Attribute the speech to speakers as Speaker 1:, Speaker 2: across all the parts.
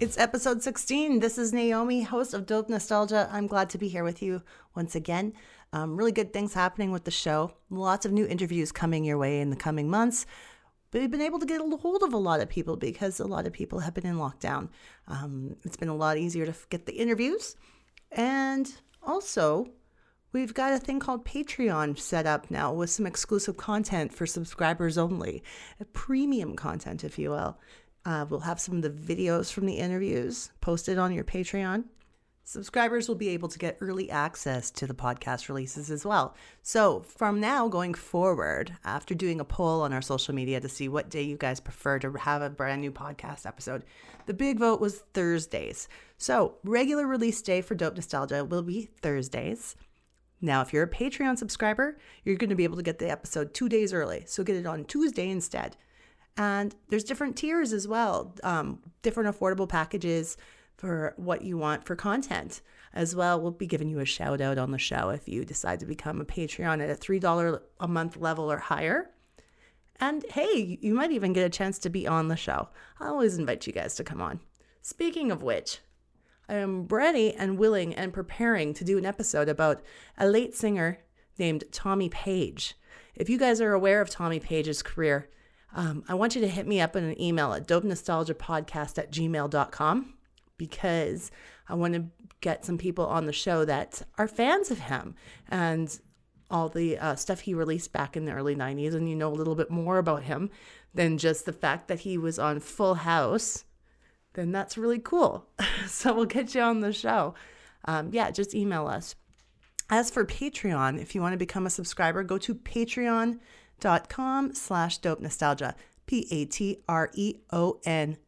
Speaker 1: It's episode 16. This is Naomi, host of Dope Nostalgia. I'm glad to be here with you once again. Um, really good things happening with the show. Lots of new interviews coming your way in the coming months. But we've been able to get a hold of a lot of people because a lot of people have been in lockdown. Um, it's been a lot easier to get the interviews. And also, we've got a thing called Patreon set up now with some exclusive content for subscribers only, premium content, if you will. Uh, we'll have some of the videos from the interviews posted on your Patreon. Subscribers will be able to get early access to the podcast releases as well. So, from now going forward, after doing a poll on our social media to see what day you guys prefer to have a brand new podcast episode, the big vote was Thursdays. So, regular release day for Dope Nostalgia will be Thursdays. Now, if you're a Patreon subscriber, you're going to be able to get the episode two days early. So, get it on Tuesday instead. And there's different tiers as well, um, different affordable packages for what you want for content as well. We'll be giving you a shout out on the show if you decide to become a Patreon at a $3 a month level or higher. And hey, you might even get a chance to be on the show. I always invite you guys to come on. Speaking of which, I am ready and willing and preparing to do an episode about a late singer named Tommy Page. If you guys are aware of Tommy Page's career, um, I want you to hit me up in an email at dope nostalgia podcast at gmail.com because I want to get some people on the show that are fans of him and all the uh, stuff he released back in the early 90s and you know a little bit more about him than just the fact that he was on Full House, then that's really cool. so we'll get you on the show. Um, yeah, just email us. As for Patreon, if you want to become a subscriber, go to Patreon dot com slash dope nostalgia. P-a-t-r-e-o-n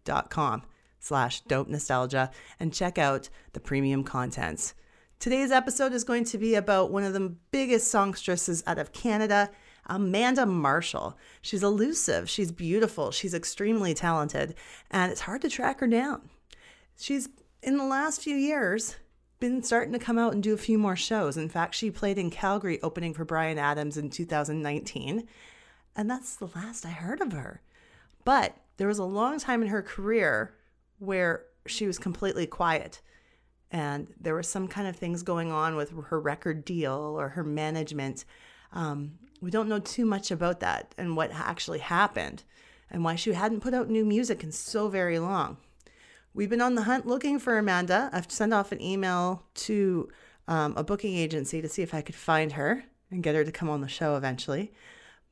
Speaker 1: dot com slash dope nostalgia. And check out the premium contents. Today's episode is going to be about one of the biggest songstresses out of canada amanda marshall. She's elusive. She's beautiful. She's extremely talented. And it's hard to track her down. She's in the last few years been starting to come out and do a few more shows. In fact, she played in Calgary opening for Bryan Adams in 2019. And that's the last I heard of her. But there was a long time in her career where she was completely quiet. And there were some kind of things going on with her record deal or her management. Um, we don't know too much about that and what actually happened and why she hadn't put out new music in so very long. We've been on the hunt looking for Amanda. I've sent off an email to um, a booking agency to see if I could find her and get her to come on the show eventually.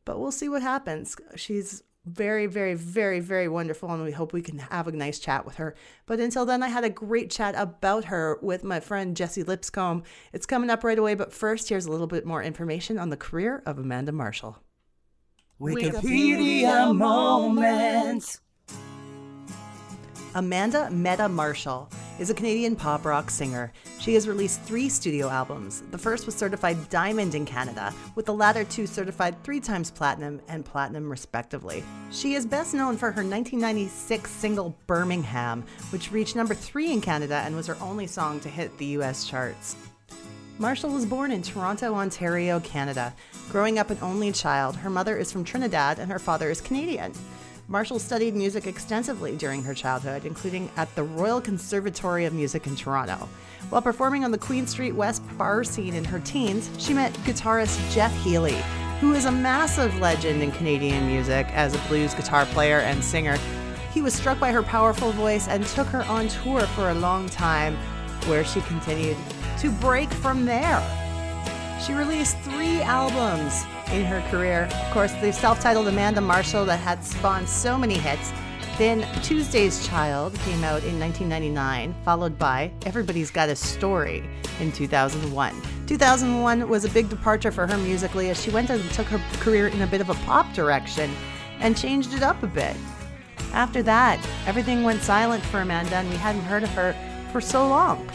Speaker 1: But we'll see what happens. She's very, very, very, very wonderful, and we hope we can have a nice chat with her. But until then, I had a great chat about her with my friend Jesse Lipscomb. It's coming up right away, but first, here's a little bit more information on the career of Amanda Marshall. Wikipedia moment. Amanda Meta Marshall is a Canadian pop rock singer. She has released three studio albums. The first was certified diamond in Canada, with the latter two certified three times platinum and platinum respectively. She is best known for her 1996 single Birmingham, which reached number three in Canada and was her only song to hit the US charts. Marshall was born in Toronto, Ontario, Canada. Growing up an only child, her mother is from Trinidad and her father is Canadian. Marshall studied music extensively during her childhood, including at the Royal Conservatory of Music in Toronto. While performing on the Queen Street West bar scene in her teens, she met guitarist Jeff Healey, who is a massive legend in Canadian music as a blues guitar player and singer. He was struck by her powerful voice and took her on tour for a long time, where she continued to break from there. She released three albums in her career. Of course, the self titled Amanda Marshall that had spawned so many hits. Then Tuesday's Child came out in 1999, followed by Everybody's Got a Story in 2001. 2001 was a big departure for her musically as she went and took her career in a bit of a pop direction and changed it up a bit. After that, everything went silent for Amanda and we hadn't heard of her for so long.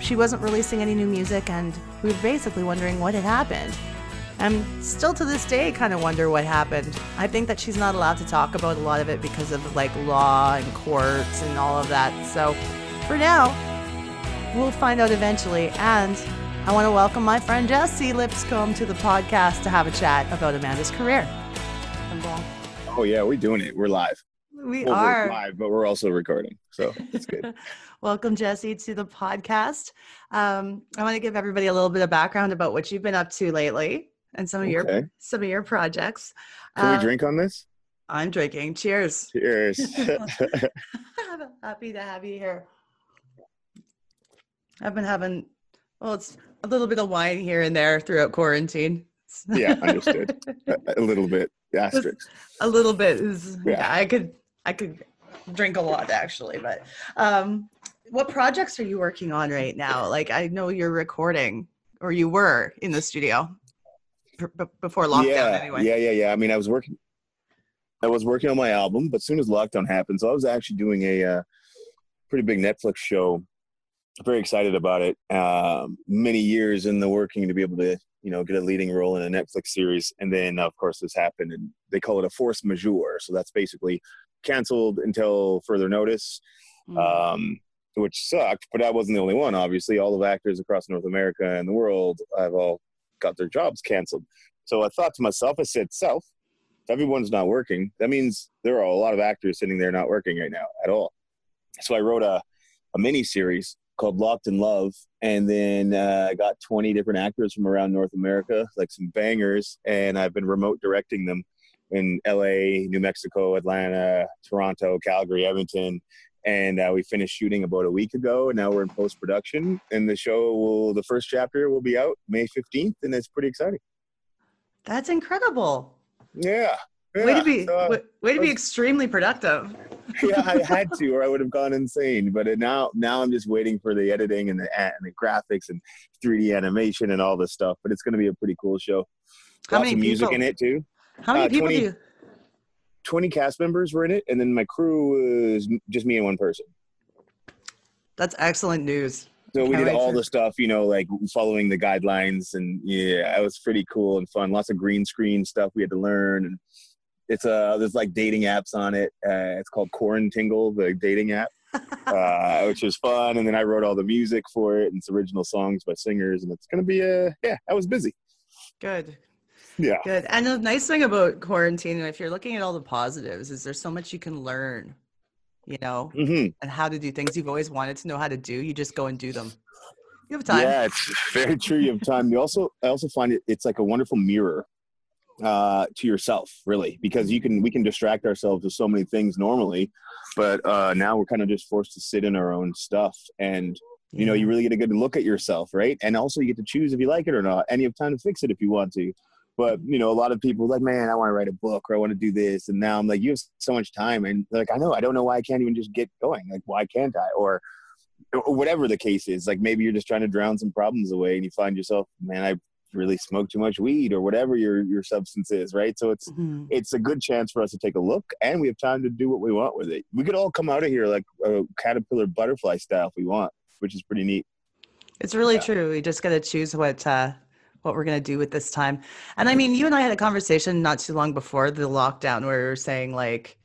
Speaker 1: She wasn't releasing any new music and we were basically wondering what had happened. And still to this day, kind of wonder what happened. I think that she's not allowed to talk about a lot of it because of like law and courts and all of that. So for now, we'll find out eventually. And I want to welcome my friend Jesse Lipscomb to the podcast to have a chat about Amanda's career.
Speaker 2: Oh yeah, we're doing it. We're live.
Speaker 1: We
Speaker 2: Well,
Speaker 1: are.
Speaker 2: We're live, but we're also recording, so it's good.
Speaker 1: Welcome, Jesse, to the podcast. Um, I want to give everybody a little bit of background about what you've been up to lately and some of your some of your projects.
Speaker 2: Can
Speaker 1: Uh,
Speaker 2: we drink on this?
Speaker 1: I'm drinking. Cheers.
Speaker 2: Cheers.
Speaker 1: Happy to have you here. I've been having, well, it's a little bit of wine here and there throughout quarantine.
Speaker 2: Yeah, understood. a, a little bit. Asterisk.
Speaker 1: a little bit is yeah.
Speaker 2: Yeah.
Speaker 1: I could I could drink a lot actually, but um what projects are you working on right now? Like I know you're recording or you were in the studio before lockdown
Speaker 2: yeah,
Speaker 1: anyway.
Speaker 2: yeah, yeah, yeah. I mean, I was working. I was working on my album, but as soon as lockdown happened, so I was actually doing a uh, pretty big Netflix show. Very excited about it. Um, many years in the working to be able to, you know, get a leading role in a Netflix series, and then of course this happened, and they call it a force majeure. So that's basically canceled until further notice.
Speaker 1: Mm.
Speaker 2: um, which sucked. But I wasn't the only one. Obviously, all of actors across North America and the world have all got their jobs canceled. So I thought to myself, I said, "Self, if everyone's not working, that means there are a lot of actors sitting there not working right now at all." So I wrote a a mini series called Locked in Love, and then uh, I got 20 different actors from around North America, like some bangers, and I've been remote directing them in LA, New Mexico, Atlanta, Toronto, Calgary, Edmonton, and uh, we finished shooting about a week ago and now we're in post production and the show will the first chapter will be out may 15th and it's pretty exciting
Speaker 1: That's incredible.
Speaker 2: yeah,
Speaker 1: way to be
Speaker 2: So, uh,
Speaker 1: way, way to be
Speaker 2: was-
Speaker 1: extremely productive.
Speaker 2: yeah i had to or i would have gone insane but it, now now i'm just waiting for the editing and the and the graphics and 3d animation and all this stuff but it's going to be a pretty cool show
Speaker 1: How
Speaker 2: Lots
Speaker 1: many
Speaker 2: of music
Speaker 1: people?
Speaker 2: in it too
Speaker 1: How many
Speaker 2: uh,
Speaker 1: people
Speaker 2: 20
Speaker 1: do you
Speaker 2: 20 cast members were in it and then my crew was just me and one person
Speaker 1: That's excellent news.
Speaker 2: So we did all the stuff, you know, like following the guidelines, and yeah, it was pretty cool and fun. Lots of green screen stuff we had to learn, and it's uh there's like dating apps on it. Uh, it's called Quarantingle, the dating app, uh, which was fun. And then I wrote all the music for it, and it's original songs by singers, and it's gonna be a yeah. I was busy.
Speaker 1: Good.
Speaker 2: Yeah,
Speaker 1: Good. And the nice thing about quarantine, if you're looking at all the positives, is there's so much you can learn, you know,
Speaker 2: hmm
Speaker 1: and how to do things you've always wanted to know how to do. You just go and do them. You have time.
Speaker 2: yeah, it's very true. You have time. You also I also find it it's like a wonderful mirror uh to yourself really because you can we can distract ourselves with so many things normally but uh now we're kind of just forced to sit in our own stuff and you know you really get a good look at yourself right and also you get to choose if you like it or not and you have time to fix it if you want to but you know a lot of people are like man i want to write a book or i want to do this. And now i'm like you have so much time. And they're like i know i don't know why i can't even just get going. Like why can't i? Or or whatever the case is like maybe you're just trying to drown some problems away and you find yourself man i really smoked too much weed or whatever your your substance is right? So it's
Speaker 1: Mhm.
Speaker 2: it's a good chance for us to take a look and we have time to do what we want with it. We could all come out of here like a caterpillar butterfly style if we want which is pretty neat.
Speaker 1: It's really
Speaker 2: Yeah.
Speaker 1: true. We just got to choose what uh, what we're gonna do with this time. And I mean, you and I had a conversation not too long before the lockdown where we were saying like,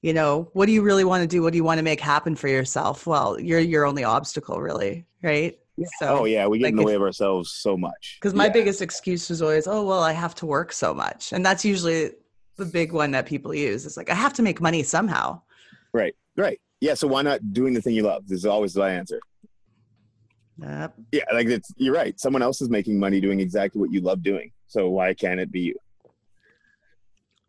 Speaker 1: you know, what do you really want to do? What do you want to make happen for yourself? Well, you're your only obstacle, really, right? So,
Speaker 2: oh yeah we get in
Speaker 1: like
Speaker 2: the
Speaker 1: if-
Speaker 2: way of ourselves so much
Speaker 1: Because my
Speaker 2: Yeah.
Speaker 1: biggest excuse was always, oh, well, I have to work so much. And that's usually the big one that people use. It's like, I have to make money somehow.
Speaker 2: right right yeah so why not doing the thing you love this is always my answer
Speaker 1: Yep.
Speaker 2: yeah like it's you're right someone else is making money doing exactly what you love doing so why can't it be you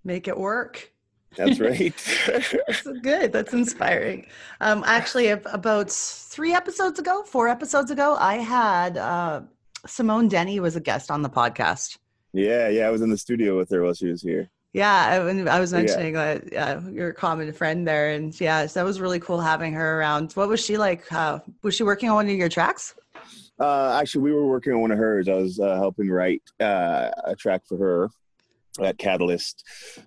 Speaker 1: Make it work.
Speaker 2: that's right
Speaker 1: That's good. That's inspiring. Um, actually, about three episodes ago, four episodes ago, I had uh, Simone Denny was a guest on the podcast.
Speaker 2: yeah yeah i was in the studio with her while she was here
Speaker 1: Yeah, I, was
Speaker 2: Yeah.
Speaker 1: mentioning that uh, your common friend there, and yeah, so that was really cool having her around. What was she like? Uh, was she working on one of your tracks?
Speaker 2: Uh, actually, we were working on one of hers. I was uh, helping write uh, a track for her at Catalyst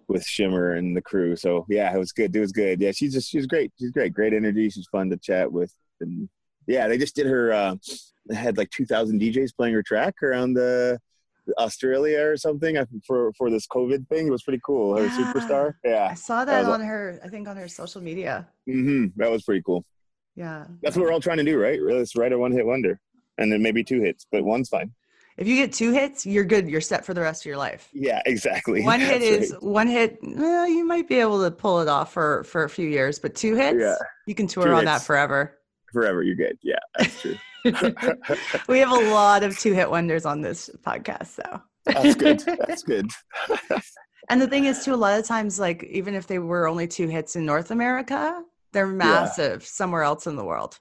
Speaker 2: with Shimmer and the crew. So yeah, it was good. It was good. Yeah, she's just she's great. She's great. Great energy. She's fun to chat with. And yeah, they just did her. Uh, they had like two thousand DJs playing her track around the. Australia or something for for this COVID thing. It was pretty cool. Her
Speaker 1: Yeah.
Speaker 2: superstar, Yeah, I
Speaker 1: saw that
Speaker 2: a-
Speaker 1: on her. I think on her social media.
Speaker 2: Mm-hmm. That was pretty cool.
Speaker 1: Yeah,
Speaker 2: That's what we're all trying to do, right? Let's write a one hit wonder, and then maybe two hits, but one's fine.
Speaker 1: If you get two hits, you're good. You're set for the rest of your life.
Speaker 2: Yeah, exactly.
Speaker 1: One hit
Speaker 2: That's
Speaker 1: is
Speaker 2: right.
Speaker 1: one hit. Well, you might be able to pull it off for for a few years, but two hits,
Speaker 2: Yeah.
Speaker 1: you can tour
Speaker 2: Two
Speaker 1: on that forever.
Speaker 2: forever. You're good. Yeah, that's true.
Speaker 1: we have a lot of two hit wonders on this podcast, so
Speaker 2: that's good. That's good.
Speaker 1: And the thing is, too, a lot of times, like even if they were only two hits in North America, they're massive somewhere else in the world.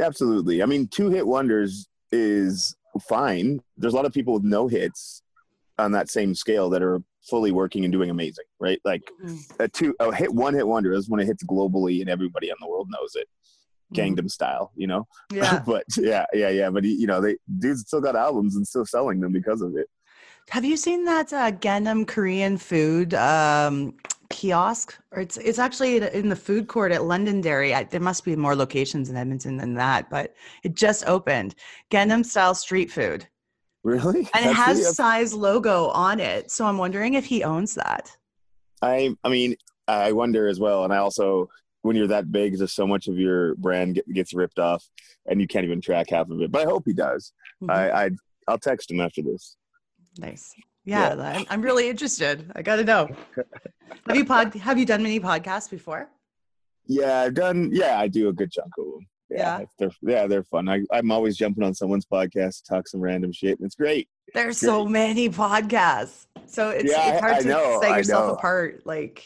Speaker 2: Absolutely. I mean, two hit wonders is fine. There's a lot of people with no hits on that same scale that are fully working and doing amazing, right? Like mm-hmm. a two a hit one hit wonder is when it hits globally and everybody in the world knows it. Gangnam style, you know.
Speaker 1: Yeah.
Speaker 2: but yeah, yeah, yeah. But you know, they dudes still got albums and still selling them because of it.
Speaker 1: Have you seen that uh, Gangnam Korean food um, kiosk? Or it's it's actually in- the food court at Londonderry. I, there must be more locations in Edmonton than that, but it just opened. Gangnam style street food,
Speaker 2: Really?
Speaker 1: and it has
Speaker 2: the-
Speaker 1: size logo on it. So I'm wondering if he owns that.
Speaker 2: I I mean, I wonder as well, and I also when you're that big, there's so much of your brand get, gets ripped off, and you can't even track half of it. But I hope he does.
Speaker 1: Mhm.
Speaker 2: I, I I'll text him after this.
Speaker 1: Nice. Yeah, I'm, I'm really interested. I got to know. Have you pod? Have you done many podcasts before?
Speaker 2: Yeah, I've done. Yeah, I do a good chunk of them.
Speaker 1: Yeah.
Speaker 2: Yeah, they're yeah they're fun. I, I'm always jumping on someone's podcast, to talk some random shit, and it's great.
Speaker 1: There's so many podcasts, so it's
Speaker 2: Yeah,
Speaker 1: it's
Speaker 2: I-
Speaker 1: hard
Speaker 2: I
Speaker 1: to
Speaker 2: know,
Speaker 1: set yourself apart. Like,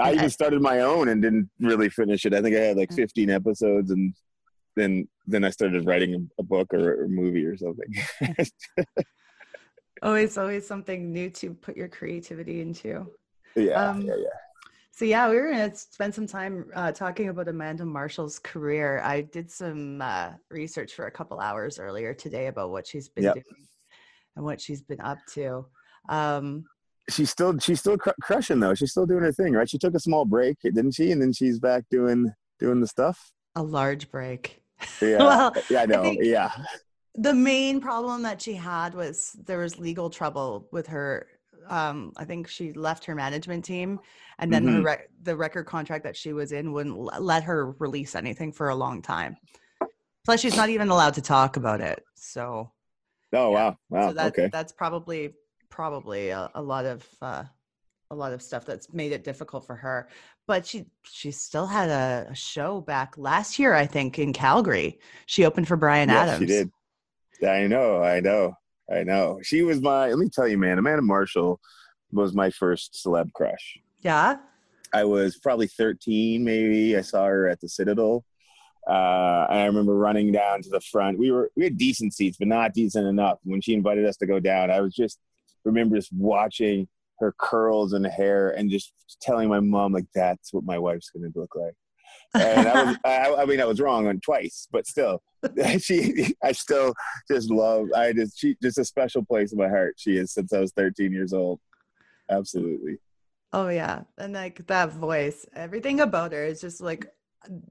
Speaker 2: I even started my own and didn't really finish it. I think I had like
Speaker 1: Mm.
Speaker 2: 15 episodes, and then then I started writing a, book or a movie or something.
Speaker 1: always, always something new to put your creativity into.
Speaker 2: yeah,
Speaker 1: Um,
Speaker 2: yeah, yeah.
Speaker 1: So yeah, we were gonna spend some time uh, talking about Amanda Marshall's career. I did some uh, research for a couple hours earlier today about what she's been
Speaker 2: Yep.
Speaker 1: doing and what she's been up to. Um,
Speaker 2: She's still she's still cr- crushing though. She's still doing her thing, right? She took a small break, didn't she? And then she's back doing doing the stuff.
Speaker 1: a large break.
Speaker 2: Yeah,
Speaker 1: Well,
Speaker 2: yeah, I know.
Speaker 1: think-
Speaker 2: yeah,
Speaker 1: the main problem that she had was there was legal trouble with her um i think she left her management team and then her
Speaker 2: Mhm.
Speaker 1: rec- the record contract that she was in wouldn't l- let her release anything for a long time plus she's not even allowed to talk about it so
Speaker 2: Oh
Speaker 1: Yeah.
Speaker 2: wow, wow.
Speaker 1: so that
Speaker 2: okay.
Speaker 1: that's probably probably a, a lot of uh a lot of stuff that's made it difficult for her but she she still had a, a show back last year i think in calgary she opened for bryan
Speaker 2: Yes,
Speaker 1: adams
Speaker 2: she did. I know, I know, I know. She was my. Let me tell you, man. Amanda Marshall was my first celeb crush.
Speaker 1: yeah
Speaker 2: I was probably 13, maybe. I saw her at the Citadel. Uh, I remember running down to the front. We were we had decent seats, but not decent enough. When she invited us to go down, I was just remember just watching her curls and hair and just telling my mom like that's what my wife's gonna look like. And I was I, I mean I was wrong on twice, but still she I still just love I just she just a special place in my heart. She is since I was 13 years old. Absolutely.
Speaker 1: Oh yeah, and like that voice, everything about her is just like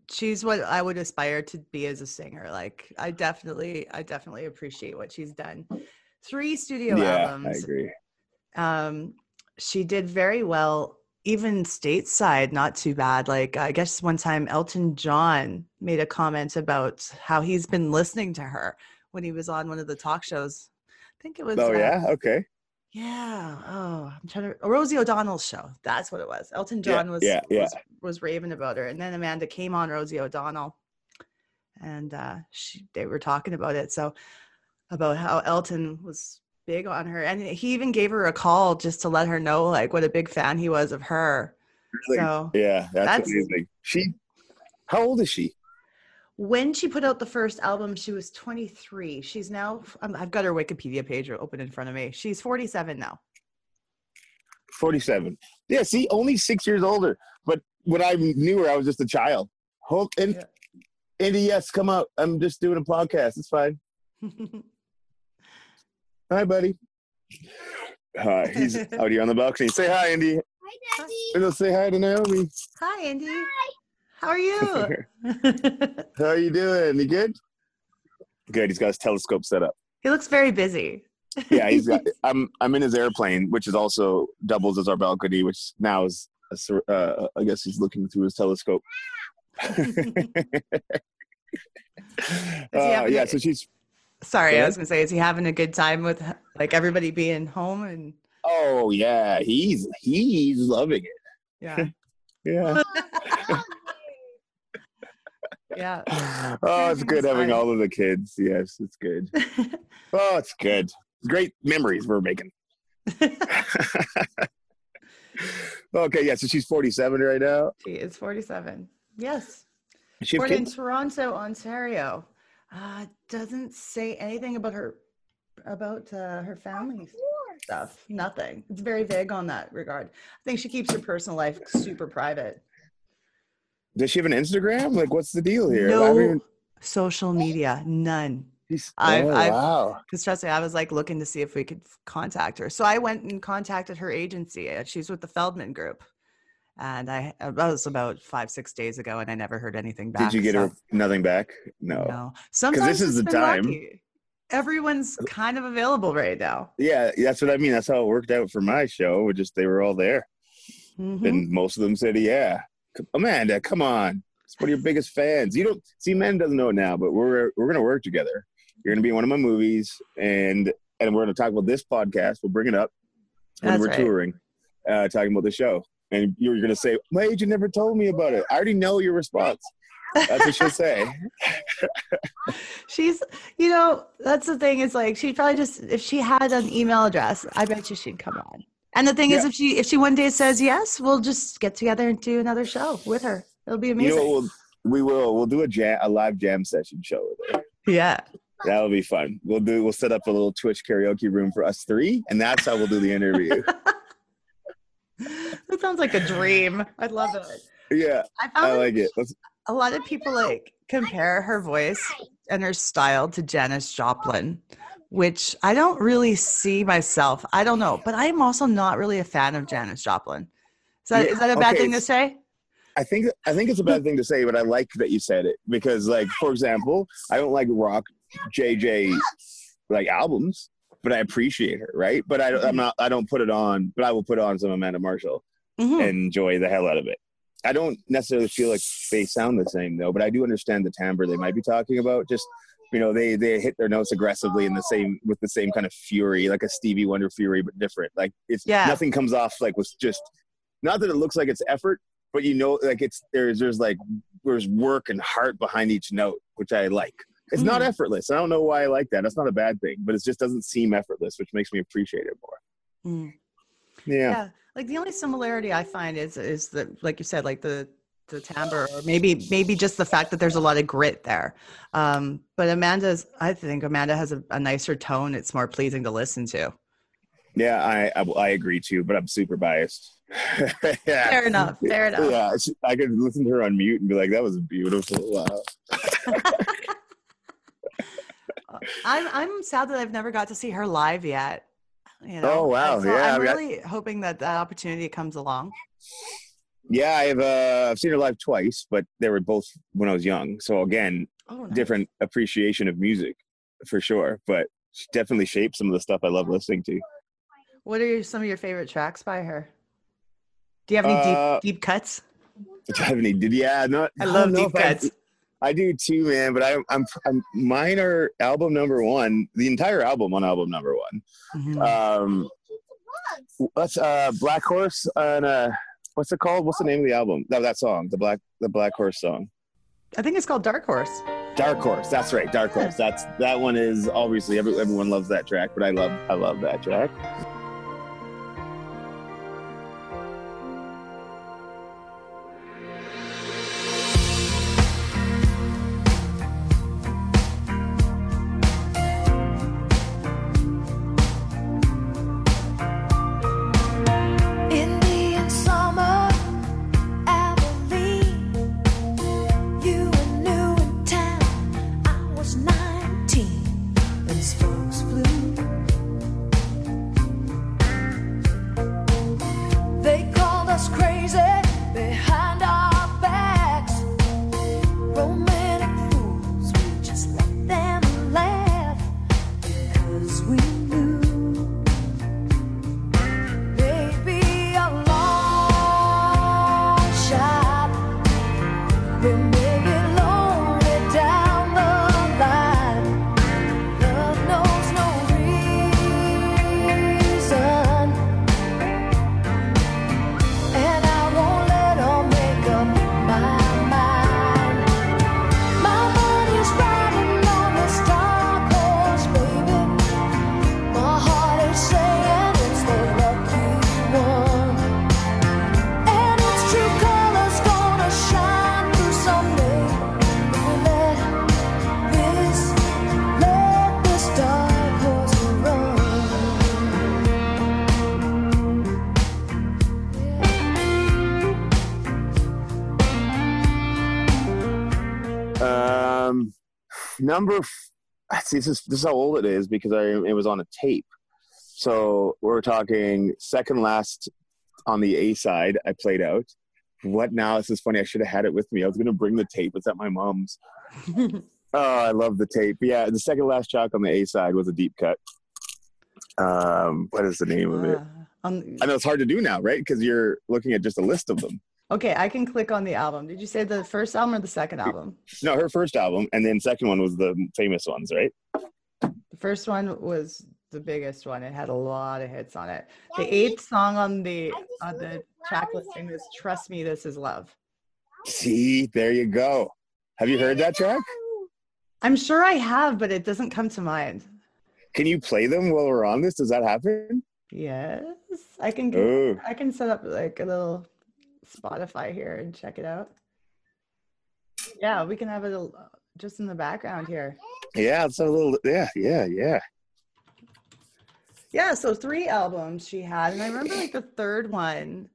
Speaker 1: she's what I would aspire to be as a singer. Like I definitely, I definitely appreciate what she's done. Three studio
Speaker 2: yeah, I
Speaker 1: albums.
Speaker 2: agree.
Speaker 1: Um, she did very well, even stateside, not too bad. Like I guess one time Elton John made a comment about how he's been listening to her when he was on one of the talk shows. I think it was.
Speaker 2: Oh
Speaker 1: uh,
Speaker 2: yeah, okay.
Speaker 1: yeah. Oh, I'm trying to. Rosie O'Donnell's show. That's what it was. Elton
Speaker 2: Yeah,
Speaker 1: John was,
Speaker 2: yeah, yeah.
Speaker 1: was was raving about her, and then Amanda came on Rosie O'Donnell, and uh, she they were talking about it. So about how Elton was big on her, and he even gave her a call just to let her know like what a big fan he was of her.
Speaker 2: Really?
Speaker 1: So
Speaker 2: Yeah, that's,
Speaker 1: That's-
Speaker 2: amazing. She, how old is she?
Speaker 1: when she put out the first album, she was 23. She's now. um, I've got her Wikipedia page open in front of me. She's 47 now.
Speaker 2: Forty-seven. Yeah, see, only six years older. But when I knew her, I was just a child. Hope and
Speaker 1: Yeah.
Speaker 2: Andy, yes, come out. I'm just doing a podcast. It's fine. Hi, buddy. Hi, he's out here on the balcony. Say hi, Andy.
Speaker 3: Hi, Daddy.
Speaker 2: And he'll say hi to Naomi.
Speaker 1: Hi, Andy. Hi. How are you?
Speaker 2: How are you doing? You good? Good. He's got his telescope set up.
Speaker 1: he looks very busy.
Speaker 2: Yeah, he's got. I'm I'm in his airplane, which is also doubles as our balcony, which now is. A, uh, I guess he's looking through his telescope.
Speaker 1: he
Speaker 2: uh, yeah, so she's
Speaker 1: Sorry, I was gonna say, is he having a good time with like everybody being home and
Speaker 2: Oh yeah, he's he's loving it.
Speaker 1: yeah,
Speaker 2: Yeah.
Speaker 1: yeah.
Speaker 2: oh, it's good having all of the kids. Yes, it's good. Oh, it's good. Great memories we're making. okay, yeah. So she's 47 right now.
Speaker 1: she is 47. Yes. Born in? Toronto, Ontario. Uh, doesn't say anything about her about uh, her family stuff. Nothing. It's very vague on that regard. I think she keeps her personal life super private.
Speaker 2: Does she have an Instagram? Like, what's the deal here? I haven't
Speaker 1: No
Speaker 2: even-
Speaker 1: social media, none.
Speaker 2: she's-
Speaker 1: I've-
Speaker 2: oh,
Speaker 1: I've-
Speaker 2: wow.
Speaker 1: Because trust me, I was like looking to see if we could contact her. So I went and contacted her agency. uh, She's with the Feldman Group, and I uh, that was about five six days ago, and I never heard anything back.
Speaker 2: Did you get
Speaker 1: so-
Speaker 2: her nothing back? No.
Speaker 1: No. Sometimes
Speaker 2: this
Speaker 1: is
Speaker 2: the time.
Speaker 1: lucky. Everyone's kind of available right now.
Speaker 2: Yeah, that's what I mean. That's how it worked out for my show. It just they were all there,
Speaker 1: Mhm.
Speaker 2: and most of them said, "Yeah." Amanda, come on. It's one of your biggest fans. You don't see. Men doesn't know it now, but we're we're gonna work together. You're gonna be in one of my movies, and and we're gonna talk about this podcast. We'll bring it up when
Speaker 1: That's
Speaker 2: we're
Speaker 1: right.
Speaker 2: touring, uh, talking about the show. And you're gonna say, "My agent never told me about it." I already know your response. That's what she'll say.
Speaker 1: She's, you know, that's the thing. Is like she probably just if she had an email address, I bet you she'd come on. And the thing is, if she if she one day says yes, we'll just get together and do another show with her. It'll be
Speaker 2: You
Speaker 1: amazing.
Speaker 2: know? We'll, we will. We'll do a jam, a live jam session show with her.
Speaker 1: yeah.
Speaker 2: That'll be fun. We'll do. We'll set up a little Twitch karaoke room for us three, and that's how we'll do the interview.
Speaker 1: Sounds like a dream. I'd love it.
Speaker 2: yeah,
Speaker 1: I
Speaker 2: I like it. Let's,
Speaker 1: a lot of people like compare her voice and her style to Janis Joplin, which I don't really see myself. I don't know, but I'm also not really a fan of Janis Joplin. Is that,
Speaker 2: Yeah,
Speaker 1: is that a bad
Speaker 2: okay,
Speaker 1: thing to say?
Speaker 2: I think. I think it's a bad thing to say, but I like that you said it because, like, for example, I don't like rock JJ like albums, but I appreciate her, right? But I, I'm not. I don't put it on, but I will put on some Amanda Marshall
Speaker 1: Mhm.
Speaker 2: and enjoy the hell out of it. I don't necessarily feel like they sound the same though, but I do understand the timbre they might be talking about. Just you know, they they hit their notes aggressively in the same with the same kind of fury, like a Stevie Wonder fury, but different. Like it's
Speaker 1: Yeah.
Speaker 2: nothing comes off like with just not that it looks like it's effort, but you know, like it's there's there's like there's work and heart behind each note, which I like. It's not
Speaker 1: Mm.
Speaker 2: effortless. I don't know why I like that. That's not a bad thing, but it just doesn't seem effortless, which makes me appreciate it more.
Speaker 1: Mm.
Speaker 2: Yeah.
Speaker 1: Yeah. Like the only similarity I find is is that like you said, like the the timbre or maybe maybe just the fact that there's a lot of grit there. Um, but Amanda's I think Amanda has a, a nicer tone. It's more pleasing to listen to.
Speaker 2: Yeah, I, I I agree too, but I'm super biased. yeah.
Speaker 1: Fair enough. Fair enough.
Speaker 2: Yeah, she- I could listen to her on mute and be like, "That was beautiful." Wow.
Speaker 1: Uh, I'm I'm sad that I've never got to see her live yet. You know?
Speaker 2: Oh, wow.
Speaker 1: So
Speaker 2: Yeah,
Speaker 1: I'm
Speaker 2: I
Speaker 1: really hoping that that opportunity comes along.
Speaker 2: Yeah, I've uh, I've seen her live twice, but they were both when I was young. So again,
Speaker 1: Oh, nice.
Speaker 2: different appreciation of music for sure. But she definitely shaped some of the stuff I love listening to.
Speaker 1: What are your, some of your favorite tracks by her? Do you have any
Speaker 2: Uh,
Speaker 1: deep deep cuts?
Speaker 2: Do I have any? Did yeah? Not.
Speaker 1: I
Speaker 2: don't
Speaker 1: love deep
Speaker 2: if I-
Speaker 1: cuts.
Speaker 2: I do too, man. But I, I'm, I'm mine are album number one. The entire album on album number one.
Speaker 1: Mhm.
Speaker 2: Um, what's uh Black Horse on uh what's it called? What's the name of the album? No, that song, the Black the Black Horse song.
Speaker 1: I think it's called Dark Horse.
Speaker 2: Dark Horse. That's right, Dark Horse. That's that one is obviously every, everyone loves that track, but I love I love that track. Number. See, this is this is how old it is because I it was on a tape. So we're talking second last on the A side. I played out. What now? This is funny. I should have had it with me. I was gonna bring the tape. It's at my mom's. Oh, I love the tape. Yeah, the second last track on the A side was a deep cut. Um, what is the name of it?
Speaker 1: On-
Speaker 2: I know it's hard to do now, right? Because you're looking at just a list of them.
Speaker 1: Okay, I can click on the album. Did you say the first album or the second album?
Speaker 2: No, her first album, and then second one was the famous ones, right?
Speaker 1: The first one was the biggest one. It had a lot of hits on it. The eighth song on the on the track listing is "Trust Me, This Is Love."
Speaker 2: See, there you go. Have you heard that track?
Speaker 1: I'm sure I have, but it doesn't come to mind.
Speaker 2: Can you play them while we're on this? Does that happen?
Speaker 1: Yes, I can. get- I can set up like a little Spotify here and check it out. Yeah, we can have it a- just in the background here.
Speaker 2: yeah, it's a little. Yeah, yeah, yeah.
Speaker 1: Yeah, so three albums she had, and I remember like the third one.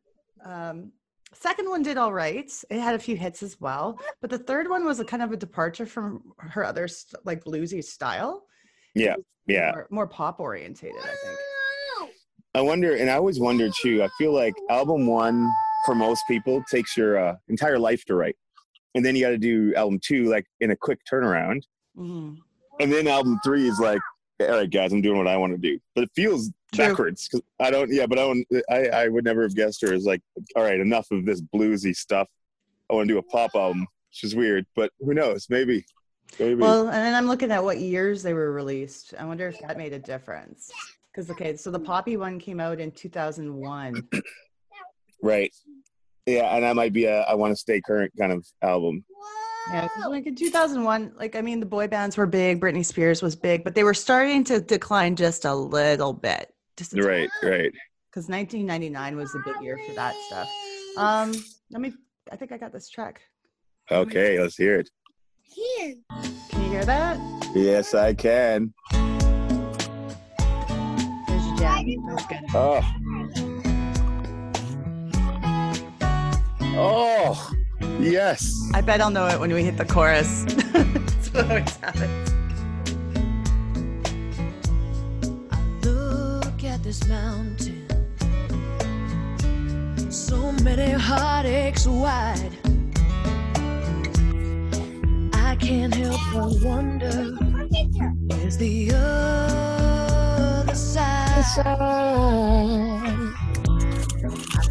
Speaker 1: Um, second one did all right. It had a few hits as well, but the third one was a kind of a departure from her other st- like bluesy style.
Speaker 2: Yeah, yeah.
Speaker 1: more, more pop orientated, I think.
Speaker 2: I wonder, and I always wonder too. I feel like album one for most people takes your uh, entire life to write, and then you got to do album two like in a quick turnaround,
Speaker 1: Mhm.
Speaker 2: and then album three is like, all right, guys, I'm doing what I want to do. But it feels
Speaker 1: True.
Speaker 2: backwards because I don't. Yeah, but I don't. I I would never have guessed her as like, all right, enough of this bluesy stuff. I want to do a pop album, which is weird, but who knows? Maybe. Maybe.
Speaker 1: Well, and then I'm looking at what years they were released. I wonder if that made a difference. Because okay, so the Poppy one came out in 2001.
Speaker 2: right. Yeah, and that might be a I want to stay current kind of album.
Speaker 1: Yeah, 'cause like in 2001, like I mean, the boy bands were big. Britney Spears was big, but they were starting to decline just a little bit. Just
Speaker 2: Right, right.
Speaker 1: Because 1999 was the big year for that stuff. Um, let me. I think I got this track.
Speaker 2: Okay, let's hear it.
Speaker 1: Can you hear that?
Speaker 2: Yes, I can.
Speaker 1: There's your jam. That's good.
Speaker 2: Oh. Oh, yes.
Speaker 1: I bet I'll know it when we hit the chorus. That's what always happens.
Speaker 3: I look at this mountain. So many heartaches wide. I can't help but wonder where's the other side? I've got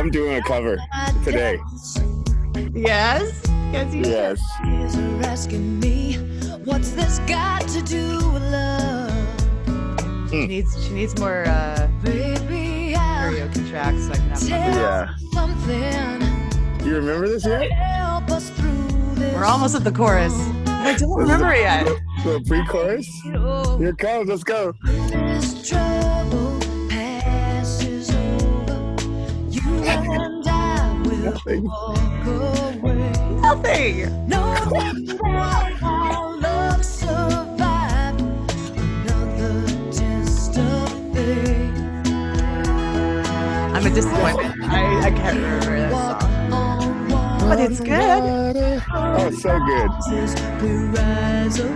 Speaker 2: I'm doing a cover today.
Speaker 1: Yes. Yes, you
Speaker 2: Yes.
Speaker 3: Ears are asking me, what's this got to do with love?
Speaker 1: She needs. She needs more uh,
Speaker 3: Baby, I'll
Speaker 1: karaoke tracks. So I can have
Speaker 3: tell.
Speaker 2: Yeah.
Speaker 3: something.
Speaker 2: You remember this yet?
Speaker 3: Help us through this.
Speaker 1: We're almost at the chorus. I don't remember it yet.
Speaker 2: The pre-chorus?
Speaker 3: Oh,
Speaker 2: Here it comes. Let's go.
Speaker 3: this trouble of Nothing.
Speaker 1: I'm a disappointment. I, I can't remember that song. But it's good.
Speaker 2: Oh, so good.
Speaker 3: rises,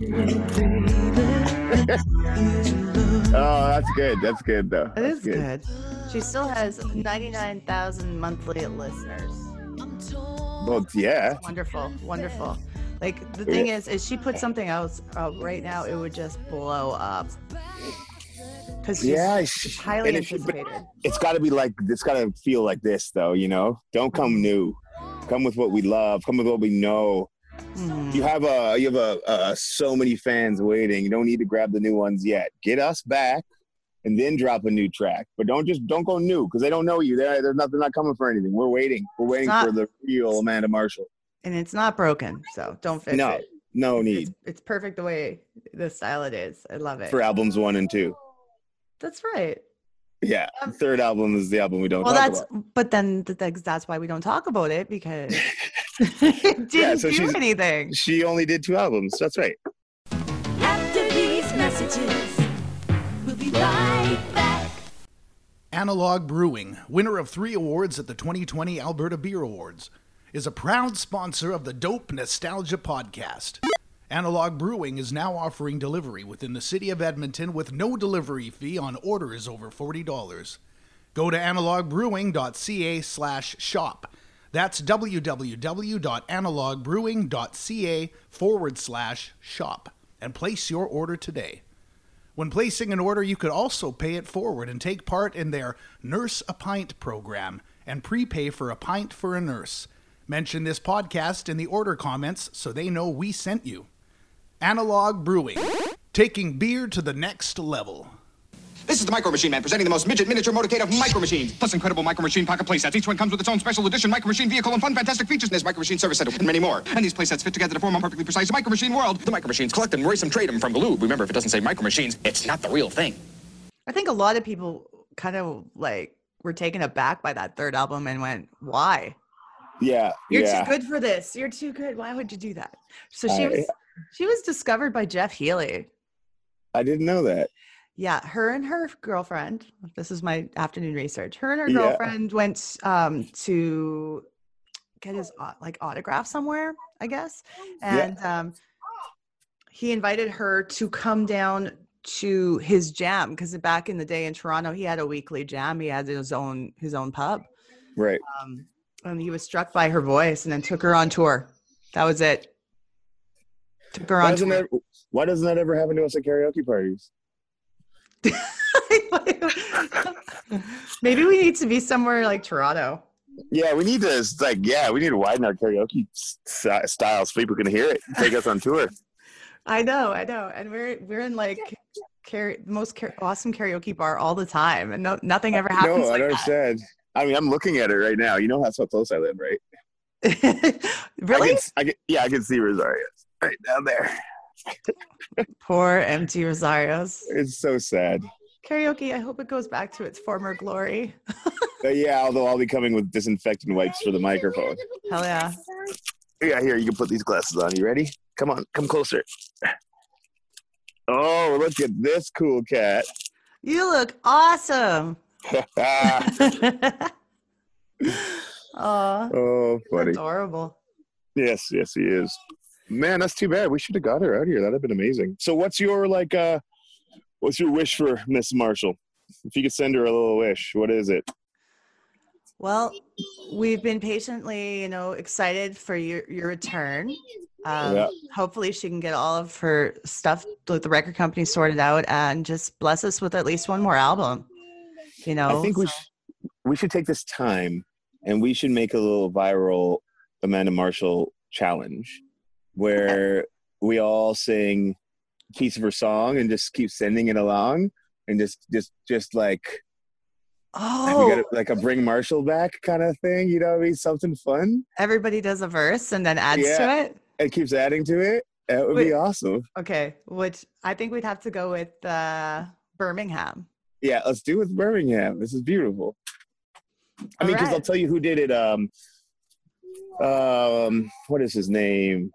Speaker 3: we
Speaker 2: Oh, that's good. That's good though.
Speaker 1: It
Speaker 2: That's
Speaker 1: is good. She still has 99,000 monthly listeners.
Speaker 3: I'm.
Speaker 2: Well, yeah.
Speaker 1: Wonderful, wonderful. Like the thing is, is she put something else out right now, it would just blow up. Because she's,
Speaker 2: Yeah,
Speaker 1: she's
Speaker 2: she-
Speaker 1: highly
Speaker 2: and if she- It's got to be like it's got to feel like this though. You know, don't come new. Come with what we love. Come with what we know.
Speaker 1: Mhm.
Speaker 2: You have a you have a, a so many fans waiting. You don't need to grab the new ones yet. Get us back, and then drop a new track. But don't just don't go new because they don't know you. They're they're not they're not coming for anything. We're waiting. We're waiting
Speaker 1: not-
Speaker 2: for the real Amanda Marshall.
Speaker 1: And it's not broken, so don't fix
Speaker 2: No,
Speaker 1: it.
Speaker 2: no
Speaker 1: It's,
Speaker 2: need
Speaker 1: it's perfect the way the style it is. I love it.
Speaker 2: for albums one and two.
Speaker 1: That's right.
Speaker 2: Yeah, third album is the album we don't
Speaker 1: Well, that's
Speaker 2: about.
Speaker 1: but then th- that's that's why we don't talk about it because it didn't
Speaker 2: so
Speaker 1: do
Speaker 2: she's-
Speaker 1: anything.
Speaker 2: She only did two albums. That's right.
Speaker 3: After these messages. messages. We'll be right back.
Speaker 4: Analog Brewing, winner of three awards at the 2020 Alberta Beer Awards, is a proud sponsor of the Dope Nostalgia podcast. Analog Brewing is now offering delivery within the city of Edmonton with no delivery fee on orders over $40. Go to analogbrewing.ca slash shop. That's www.analogbrewing.ca forward slash shop and place your order today. When placing an order, you could also pay it forward and take part in their Nurse a Pint program and prepay for a pint for a nurse. Mention this podcast in the order comments so they know we sent you. Analog Brewing, taking beer to the next level.
Speaker 5: This is the Micro Machine Man presenting the most midget miniature motorcade of micro machines. Plus incredible Micro Machine pocket playsets. Each one comes with its own special edition Micro Machine vehicle and fun, fantastic features in this Micro Machine service center and many more. And these playsets fit together to form a perfectly precise Micro Machine world. The Micro Machines collect them, race them, trade them from Galoob. Remember, if it doesn't say Micro Machines, it's not the real thing.
Speaker 1: I think a lot of people kind of like were taken aback by that third album and went, "Why?
Speaker 2: Yeah,
Speaker 1: You're
Speaker 2: yeah.
Speaker 1: too good for this. You're too good. Why would you do that?" So she
Speaker 2: I-
Speaker 1: was she was discovered by Jeff Healey.
Speaker 2: I didn't know that.
Speaker 1: Yeah, her and her girlfriend. This is my afternoon research. Her and her
Speaker 2: Yeah.
Speaker 1: girlfriend went um, to get his like autograph somewhere, I guess,
Speaker 2: Yeah.
Speaker 1: and um, he invited her to come down to his jam because back in the day in Toronto, he had a weekly jam. He had his own his own pub,
Speaker 2: Right.
Speaker 1: um, and he was struck by her voice, and then took her on tour. That was it. Took her
Speaker 2: Why
Speaker 1: on tour.
Speaker 2: that, why doesn't that ever happen to us at karaoke parties?
Speaker 1: Maybe we need to be somewhere like Toronto.
Speaker 2: Yeah, we need to like yeah, we need to widen our karaoke style so people can hear it. Take us on tour.
Speaker 1: I know, I know, and we're we're in like car- most car- awesome karaoke bar all the time, and no, nothing ever happens
Speaker 2: no, I don't understand. I mean, I'm looking at it right now. You know how so close I live, right?
Speaker 1: that.
Speaker 2: I
Speaker 1: really?
Speaker 2: can, I can, yeah, I can see Rosario right down there.
Speaker 1: Poor empty Rosarios.
Speaker 2: It's so sad.
Speaker 1: Karaoke. I hope it goes back to its former glory.
Speaker 2: Yeah, although I'll be coming with disinfectant wipes for the microphone.
Speaker 1: Hell yeah!
Speaker 2: Yeah, here you can put these glasses on. You ready? Come on, come closer. Oh, look at this cool cat.
Speaker 1: You look awesome. Aw,
Speaker 2: oh, funny.
Speaker 1: adorable.
Speaker 2: Yes, yes, he is. Man, that's too bad. We should have got her out here. That'd have been amazing. So, what's your like? uh What's your wish for Miss Marshall? If you could send her a little wish, what is it?
Speaker 1: Well, we've been patiently, you know, excited for your your return. Um,
Speaker 2: Yeah.
Speaker 1: Hopefully, she can get all of her stuff with the record company sorted out and just bless us with at least one more album. You know,
Speaker 2: I think we sh- we should take this time and we should make a little viral Amanda Marshall challenge where we all sing a piece of her song and just keep sending it along and just just just like
Speaker 1: oh,
Speaker 2: we got a- like a bring Marshall back kind of thing. You know what I mean? Something fun.
Speaker 1: everybody does a verse and then adds
Speaker 2: Yeah.
Speaker 1: to it.
Speaker 2: It keeps adding to it. That would
Speaker 1: Wait.
Speaker 2: be awesome.
Speaker 1: Okay, which I think we'd have to go with uh, Birmingham.
Speaker 2: Yeah, let's do it with Birmingham. This is beautiful. I mean, because I'll tell you who did it. Um, um, what is his name?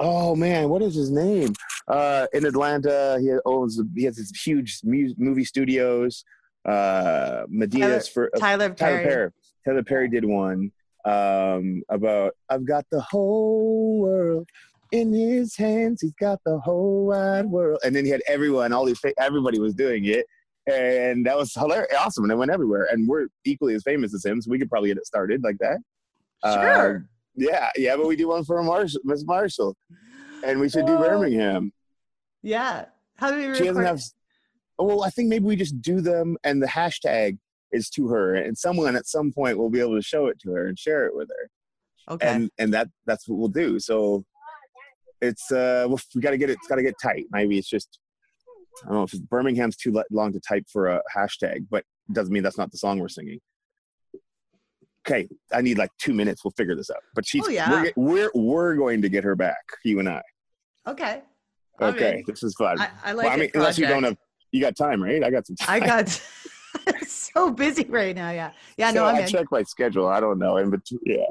Speaker 2: Oh man, what is his name? Uh, in Atlanta, he owns. He has his huge mu- movie studios. Uh, Medinas for uh,
Speaker 1: Tyler
Speaker 2: Tyler
Speaker 1: Perry.
Speaker 2: Perry. Tyler Perry did one um, about I've got the whole world in his hands. He's got the whole wide world, and then he had everyone, all these, everybody was doing it, and that was hilarious, awesome, and it went everywhere. And we're equally as famous as him, so we could probably get it started like that.
Speaker 1: Sure.
Speaker 2: Yeah, yeah, but we do one for Marshall, Miss Marshall, and we should do
Speaker 1: Oh.
Speaker 2: Birmingham.
Speaker 1: Yeah. How do we
Speaker 2: She doesn't
Speaker 1: record?
Speaker 2: have. oh, Well, I think maybe we just do them, and the hashtag is to her, and someone at some point will be able to show it to her and share it with her,
Speaker 1: okay.
Speaker 2: and and that that's what we'll do. So it's uh, well, we got to get it. It's got to get tight. Maybe it's just I don't know if Birmingham's too long to type for a hashtag, but doesn't mean that's not the song we're singing. Okay, I need like two minutes. We'll figure this out. But she's,
Speaker 1: oh, yeah.
Speaker 2: we're, we're, we're going to get her back. You and I.
Speaker 1: okay.
Speaker 2: Okay, this is fun.
Speaker 1: I, I like
Speaker 2: well, I mean, unless you don't have, you got time, right? I got some time.
Speaker 1: I got so busy right now. Yeah. Yeah. No, I'm
Speaker 2: I
Speaker 1: in.
Speaker 2: check my schedule. I don't know, in between. Yeah.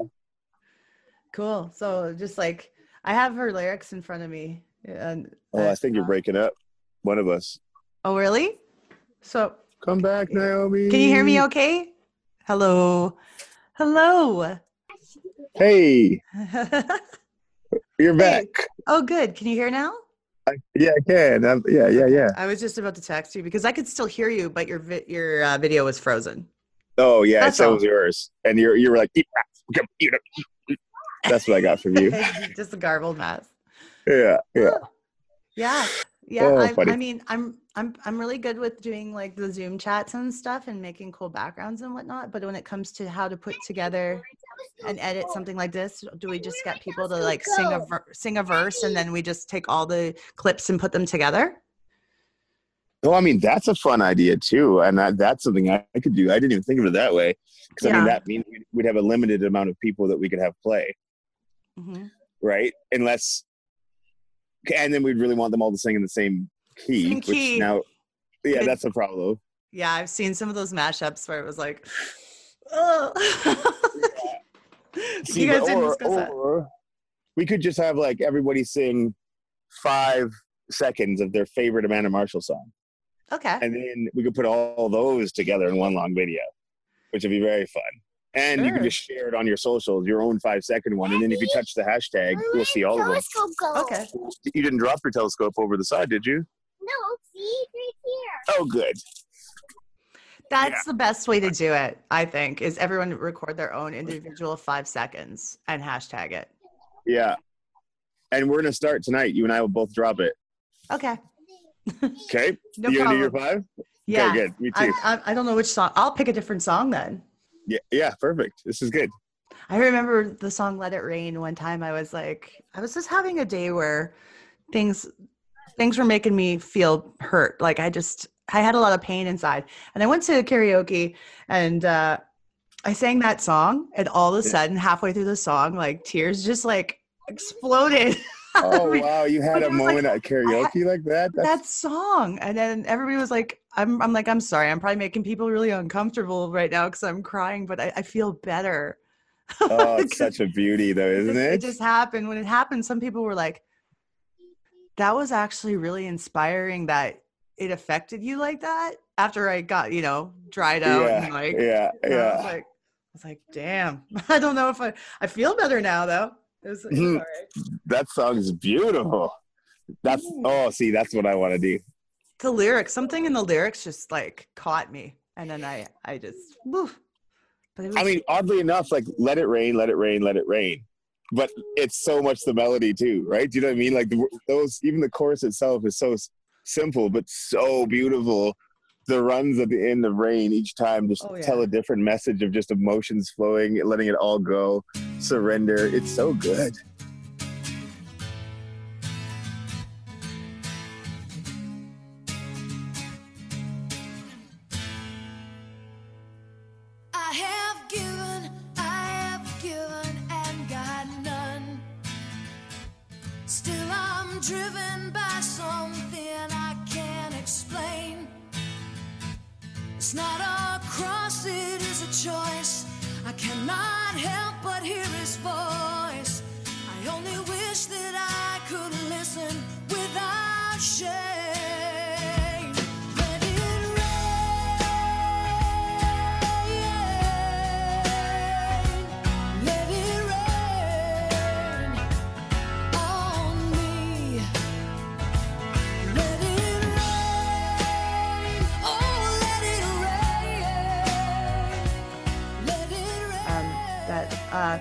Speaker 1: Cool. So just like I have her lyrics in front of me And
Speaker 2: Oh, I think you're uh, breaking up. One of us.
Speaker 1: Oh, really? So,
Speaker 2: Come back, Naomi.
Speaker 1: can you hear me okay? Hello. Hello.
Speaker 2: Hey, you're back.
Speaker 1: oh, good. Can you hear now?
Speaker 2: I, yeah, I can. I'm, yeah, yeah, yeah.
Speaker 1: I was just about to text you because I could still hear you, but your vi- your uh, video was frozen.
Speaker 2: Oh, yeah.
Speaker 1: That's
Speaker 2: so
Speaker 1: all.
Speaker 2: was yours, and you're you were like, "Eat rats. Come, eat 'em." that's what I got from you.
Speaker 1: just a garbled mess.
Speaker 2: Yeah, yeah.
Speaker 1: Yeah. Yeah.
Speaker 2: Oh,
Speaker 1: I. I mean, I'm I'm I'm really good with doing like the Zoom chats and stuff and making cool backgrounds and whatnot. But when it comes to how to put together and edit something like this, do we just get people to like sing a ver- sing a verse and then we just take all the clips and put them together?
Speaker 2: Well, I mean, that's a fun idea too, and that, that's something I, I could do. I didn't even think of it that way, because I mean, that means we'd- we'd have a limited amount of people that we could have play,
Speaker 1: hmm
Speaker 2: right? Unless, and then we'd really want them all to sing in the same key,
Speaker 1: Same
Speaker 2: which
Speaker 1: key.
Speaker 2: now, yeah,
Speaker 1: Good.
Speaker 2: that's a problem.
Speaker 1: Yeah, I've seen some of those mashups where it was like, oh.
Speaker 2: See,
Speaker 1: you guys didn't
Speaker 2: or,
Speaker 1: discuss that.
Speaker 2: or we could just have like everybody sing five seconds of their favorite Amanda Marshall song,
Speaker 1: Okay.
Speaker 2: and then we could put all those together in one long video, which would be very fun. And you can just share it on your socials, your own five second one, and then if you touch the hashtag, you'll see all of them.
Speaker 1: Okay.
Speaker 2: You didn't drop your telescope over the side, did you?
Speaker 6: No, see, right here.
Speaker 2: Oh, good.
Speaker 1: That's the best way to do it, I think, is everyone record their own individual five seconds and hashtag it.
Speaker 2: Yeah. And we're gonna start tonight. You and I will both drop it.
Speaker 1: Okay.
Speaker 2: Okay.
Speaker 1: No
Speaker 2: you gonna do your five?
Speaker 1: Yeah.
Speaker 2: Okay, good. Me
Speaker 1: I,
Speaker 2: too.
Speaker 1: I, I don't know which song. I'll pick a different song then.
Speaker 2: yeah. Yeah. Perfect. This is good.
Speaker 1: I remember the song Let It Rain one time I was like I was just having a day where things things were making me feel hurt. Like I just I had a lot of pain inside. And I went to karaoke and uh I sang that song and all of a sudden halfway through the song like tears just like exploded.
Speaker 2: Oh wow, you had a
Speaker 1: was like,
Speaker 2: moment at karaoke like that? That's
Speaker 1: that song and then everybody was like I'm I'm like I'm sorry. I'm probably making people really uncomfortable right now cuz I'm crying, but I, I feel better.
Speaker 2: oh, it's such a beauty though, isn't it?
Speaker 1: It just happened. When it happened, some people were like, that was actually really inspiring that it affected you like that after I got, you know, dried out
Speaker 2: yeah,
Speaker 1: and like,
Speaker 2: yeah,
Speaker 1: you know, I was
Speaker 2: yeah.
Speaker 1: like, I was like, damn. I don't know if I, I feel better now though. It was,
Speaker 2: mm,
Speaker 1: all right.
Speaker 2: That song is beautiful. That's
Speaker 1: mm.
Speaker 2: oh, see, that's what I want to do.
Speaker 1: The lyrics, something in the lyrics just like caught me. And then I, I just, woo. But it was,
Speaker 2: I mean, oddly enough, like "Let It Rain, Let It Rain, Let It Rain," but it's so much the melody too, right? Do you know what I mean? Like the, those, even the chorus itself is so simple but so beautiful. The runs at the end of "Rain" each time just
Speaker 1: Oh,
Speaker 2: tell a different message of just emotions flowing, letting it all go, surrender. It's so good.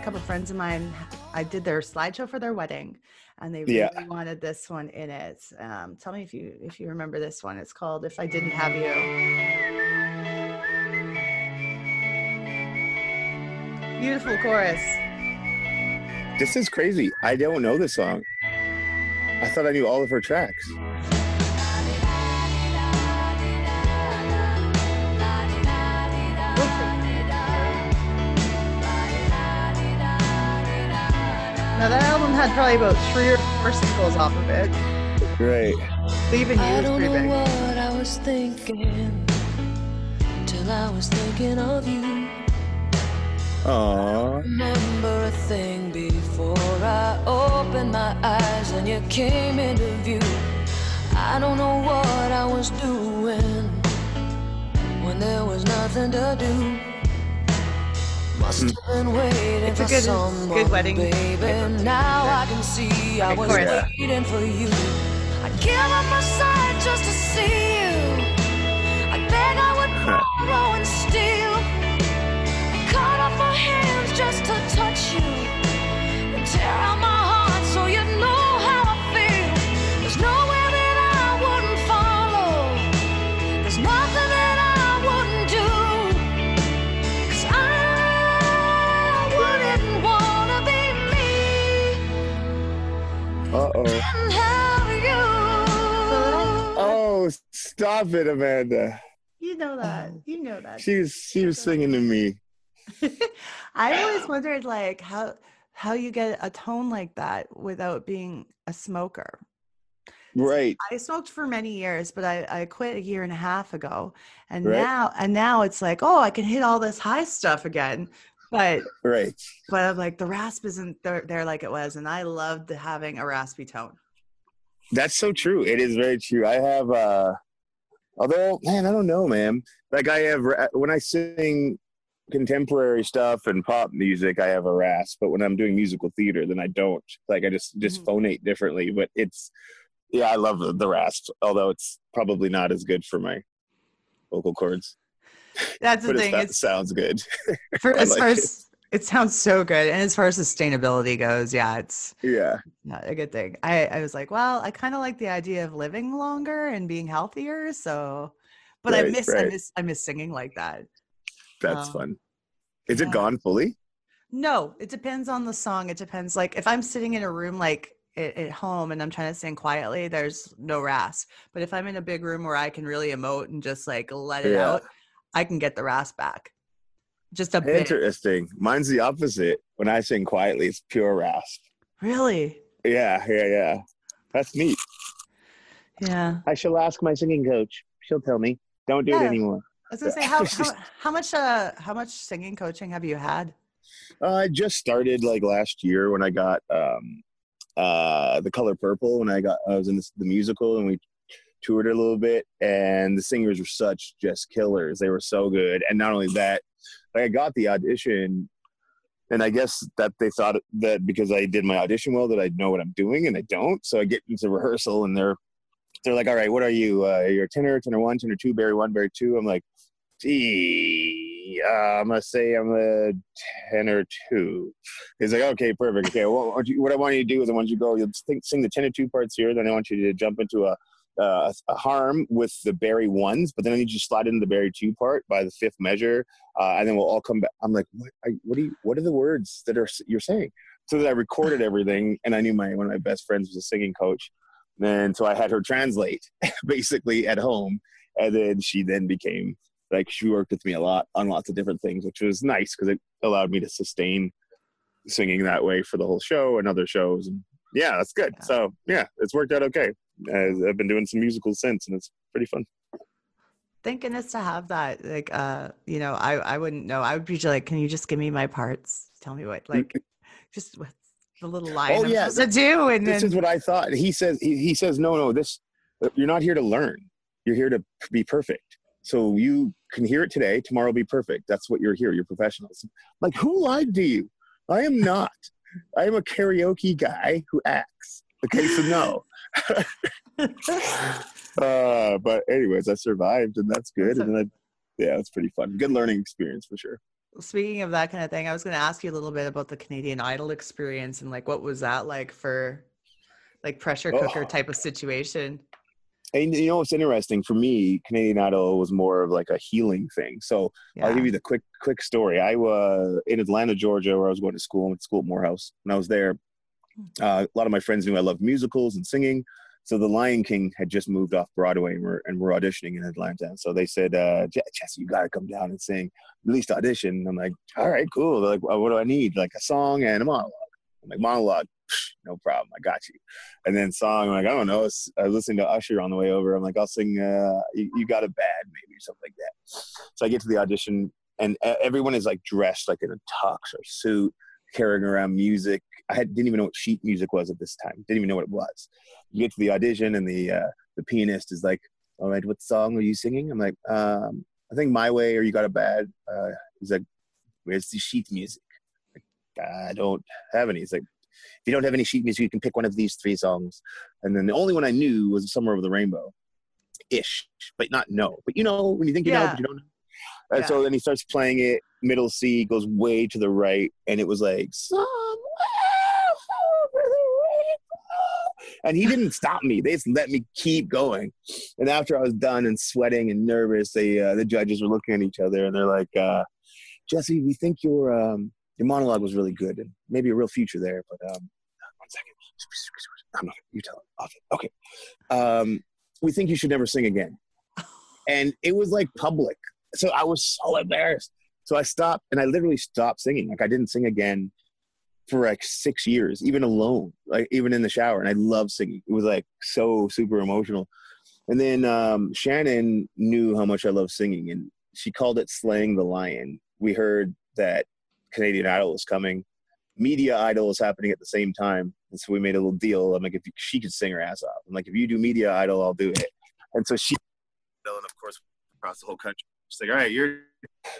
Speaker 1: Couple friends of mine, I did their slideshow for their wedding, and they really
Speaker 2: Yeah.
Speaker 1: wanted this one in it. Um, tell me if you if you remember this one. It's called "If I Didn't Have You." Beautiful chorus.
Speaker 2: This is crazy. I don't know this song. I thought I knew all of her tracks.
Speaker 1: Now that album had probably about three or four singles off of it.
Speaker 2: Great.
Speaker 1: Leaving You
Speaker 6: I
Speaker 1: was
Speaker 6: don't
Speaker 1: pretty
Speaker 6: know
Speaker 1: big.
Speaker 6: what I was thinking till I was thinking of you.
Speaker 2: Aww.
Speaker 3: remember a thing before I opened my eyes and you came into view. I don't know what I was doing when there was nothing to do. Must hmm. have been waiting
Speaker 1: It's a
Speaker 3: for
Speaker 1: good-
Speaker 3: someone,
Speaker 1: good wedding.
Speaker 3: baby. Now I can see I was
Speaker 1: chorus.
Speaker 3: waiting for you. I give up my sight just to see you. I beg I would borrow and steal. I cut off my hands just to touch you and tear out my
Speaker 2: stop it, Amanda.
Speaker 1: You know that. You know that.
Speaker 2: She was she was singing to me.
Speaker 1: I always wondered like how how you get a tone like that without being a smoker.
Speaker 2: Right.
Speaker 1: I smoked for many years, but I, I quit a year and a half ago. And
Speaker 2: Right.
Speaker 1: now and now it's like, oh, I can hit all this high stuff again. But
Speaker 2: Right.
Speaker 1: but I'm like the rasp isn't there, there like it was. And I loved having a raspy tone.
Speaker 2: That's so true. It is very true. I have uh although man, I don't know, man. Like I have when I sing contemporary stuff and pop music, I have a rasp, but when I'm doing musical theater, then I don't. Like I just just
Speaker 1: Mhm.
Speaker 2: phonate differently, but it's yeah, I love the, the rasp, although it's probably not as good for my vocal cords.
Speaker 1: That's the thing.
Speaker 2: it sounds good.
Speaker 1: for as
Speaker 2: like
Speaker 1: far as it sounds so good. And as far as sustainability goes, yeah, it's
Speaker 2: yeah.
Speaker 1: not a good thing. I, I was like, well, I kind of like the idea of living longer and being healthier. So, but I
Speaker 2: Right,
Speaker 1: miss, I miss, I miss singing like that.
Speaker 2: That's
Speaker 1: Um,
Speaker 2: fun. Is
Speaker 1: yeah.
Speaker 2: it gone fully?
Speaker 1: No, it depends on the song. It depends. Like if I'm sitting in a room like at, at home and I'm trying to sing quietly, there's no rasp. But if I'm in a big room where I can really emote and just like let it
Speaker 2: Yeah.
Speaker 1: out, I can get the rasp back. Just a bit.
Speaker 2: Interesting. Mine's the opposite. When I sing quietly, it's pure rasp.
Speaker 1: Really?
Speaker 2: Yeah, yeah, yeah. That's neat.
Speaker 1: Yeah.
Speaker 2: I shall ask my singing coach. She'll tell me. Don't do
Speaker 1: Yeah.
Speaker 2: it anymore.
Speaker 1: I was gonna say how how, how much uh how much singing coaching have you had?
Speaker 2: Uh, I just started like last year when I got um, uh, the color purple. When I got, I was in this, the musical and we toured a little bit, and the singers were such just killers. They were so good, and not only that, like I got the audition, and I guess that they thought that because I did my audition well that I'd know what I'm doing, and I don't. So I get into rehearsal, and they're they're like, "All right, what are you? Uh, you're a tenor, tenor one, tenor two, bari one, bari two. I'm like, gee, uh, I'm gonna say I'm a tenor two. He's like, okay, perfect. Okay, well, what, I want you to do is I want you to go, you'll sing the tenor two parts here, then I want you to jump into a, uh, harm with the bari ones, but then I need you to slide into the bari two part by the fifth measure, uh, and then we'll all come back. I'm like, what? I, what do you? What are the words that are you're saying? So that I recorded everything, and I knew my one of my best friends was a singing coach, and so I had her translate basically at home, and then she then became like she worked with me a lot on lots of different things, which was nice because it allowed me to sustain singing that way for the whole show and other shows. And yeah, that's good.
Speaker 1: Yeah.
Speaker 2: So yeah, it's worked out okay. As I've been doing some musicals since, and it's pretty fun.
Speaker 1: Thank goodness to have that. Like uh, you know, I I wouldn't know. I would be like, can you just give me my parts? Tell me what like just what's the little line
Speaker 2: Oh,
Speaker 1: I'm
Speaker 2: yeah,
Speaker 1: supposed to do and
Speaker 2: This
Speaker 1: then
Speaker 2: is what I thought. He says he, he says no, no. This you're not here to learn. You're here to be perfect. So you can hear it today. Tomorrow be perfect. That's what you're here. You're professionals. Like who lied to you? I am not. I am a karaoke guy who acts. Okay, so no. uh, but anyways, I survived, and that's good. And then I, yeah, it's pretty fun. Good learning experience for sure.
Speaker 1: Speaking of that kind of thing, I was going to ask you a little bit about the Canadian Idol experience and like what was that like for like pressure cooker
Speaker 2: Oh.
Speaker 1: type of situation?
Speaker 2: And you know it's interesting for me? Canadian Idol was more of like a healing thing. So I'll give you the quick quick story. I was in Atlanta, Georgia, where I was going to school. I went to school at Morehouse. When I was there, uh, a lot of my friends knew I loved musicals and singing. So The Lion King had just moved off Broadway and we're, and we're auditioning in Atlanta. And so they said, uh, Jesse, you got to come down and sing, at least audition. I'm like, all right, cool. They're like, well, what do I need? Like a song and a monologue. I'm like, monologue, no problem. I got you. And then song, I'm like, I don't know. I was listening to Usher on the way over. I'm like, I'll sing uh, you, you Got a Bad, maybe, or something like that. So I get to the audition and everyone is like dressed like in a tux or suit, carrying around music. I had, didn't even know what sheet music was at this time. Didn't even know what it was. You get to the audition, and the uh, the pianist is like, "All right, what song are you singing?" I'm like, um, "I think My Way or You Got a Bad." Uh, he's like, "Where's the sheet music?" Like, I don't have any. He's like, "If you don't have any sheet music, you can pick one of these three songs." And then the only one I knew was "Somewhere Over the Rainbow," ish, but not no. But you know when you think you know, but you don't know. And so then he starts playing it. Middle C goes way to the right, and it was like somewhere over the rainbow. And he didn't stop me. They just let me keep going. And after I was done and sweating and nervous, they uh, the judges were looking at each other and they're like, uh, "Jesse, we think your um, your monologue was really good and maybe a real future there, but um, one second, I'm not. You tell him. Okay. okay. Um, we think you should never sing again." And it was like public so I was so embarrassed. So I stopped and I literally stopped singing. Like I didn't sing again for like six years, even alone, like even in the shower. And I love singing. It was like so super emotional. And then um, Shannon knew how much I love singing, and she called it "Slaying the Lion." We heard that Canadian Idol was coming, Media Idol was happening at the same time, and so we made a little deal. I'm like, if she could sing her ass off, I'm like, if you do Media Idol, I'll do it. And so she, and of course, across the whole country. She's like, all right, you're.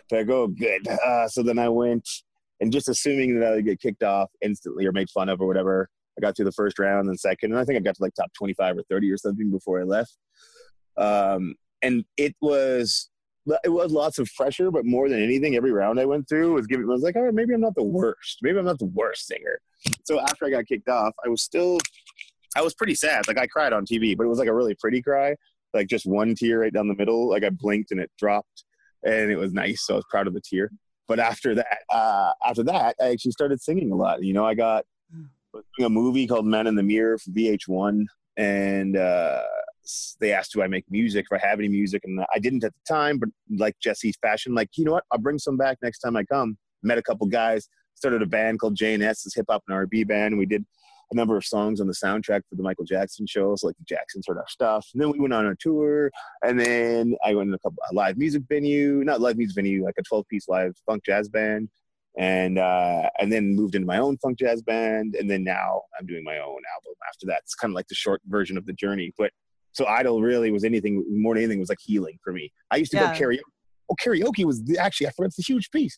Speaker 2: So I go, good. Uh, so then I went, and just assuming that I would get kicked off instantly or made fun of or whatever, I got through the first round and second, and I think I got to like top 25 or 30 or something before I left. Um, and it was it was lots of pressure, but more than anything, every round I went through was giving. I was like, oh, maybe I'm not the worst. Maybe I'm not the worst singer. So after I got kicked off, I was still, I was pretty sad. Like I cried on TV, but it was like a really pretty cry, like just one tear right down the middle. Like I blinked and it dropped, and it was nice. So I was proud of the tear. But after that, uh, after that, I actually started singing a lot. You know, I got a movie called Men in the Mirror for VH1, and uh, they asked do I make music, if I have any music, and I didn't at the time. But like Jesse's fashion, like you know what, I'll bring some back next time I come. Met a couple guys, started a band called JNS, this hip hop and R&B band. And we did a number of songs on the soundtrack for the Michael Jackson show, so like the Jacksons heard our stuff. And then we went on a tour, and then I went in a couple a live music venue, not live music venue, like a 12 piece live funk jazz band and uh, and then moved into my own funk jazz band, and then now I'm doing my own album. After that, it's kind of like the short version of the journey. But so Idol really was anything more than anything was like healing for me. I used to
Speaker 1: Yeah.
Speaker 2: go karaoke. Oh, karaoke was the, actually I forgot it's a huge piece.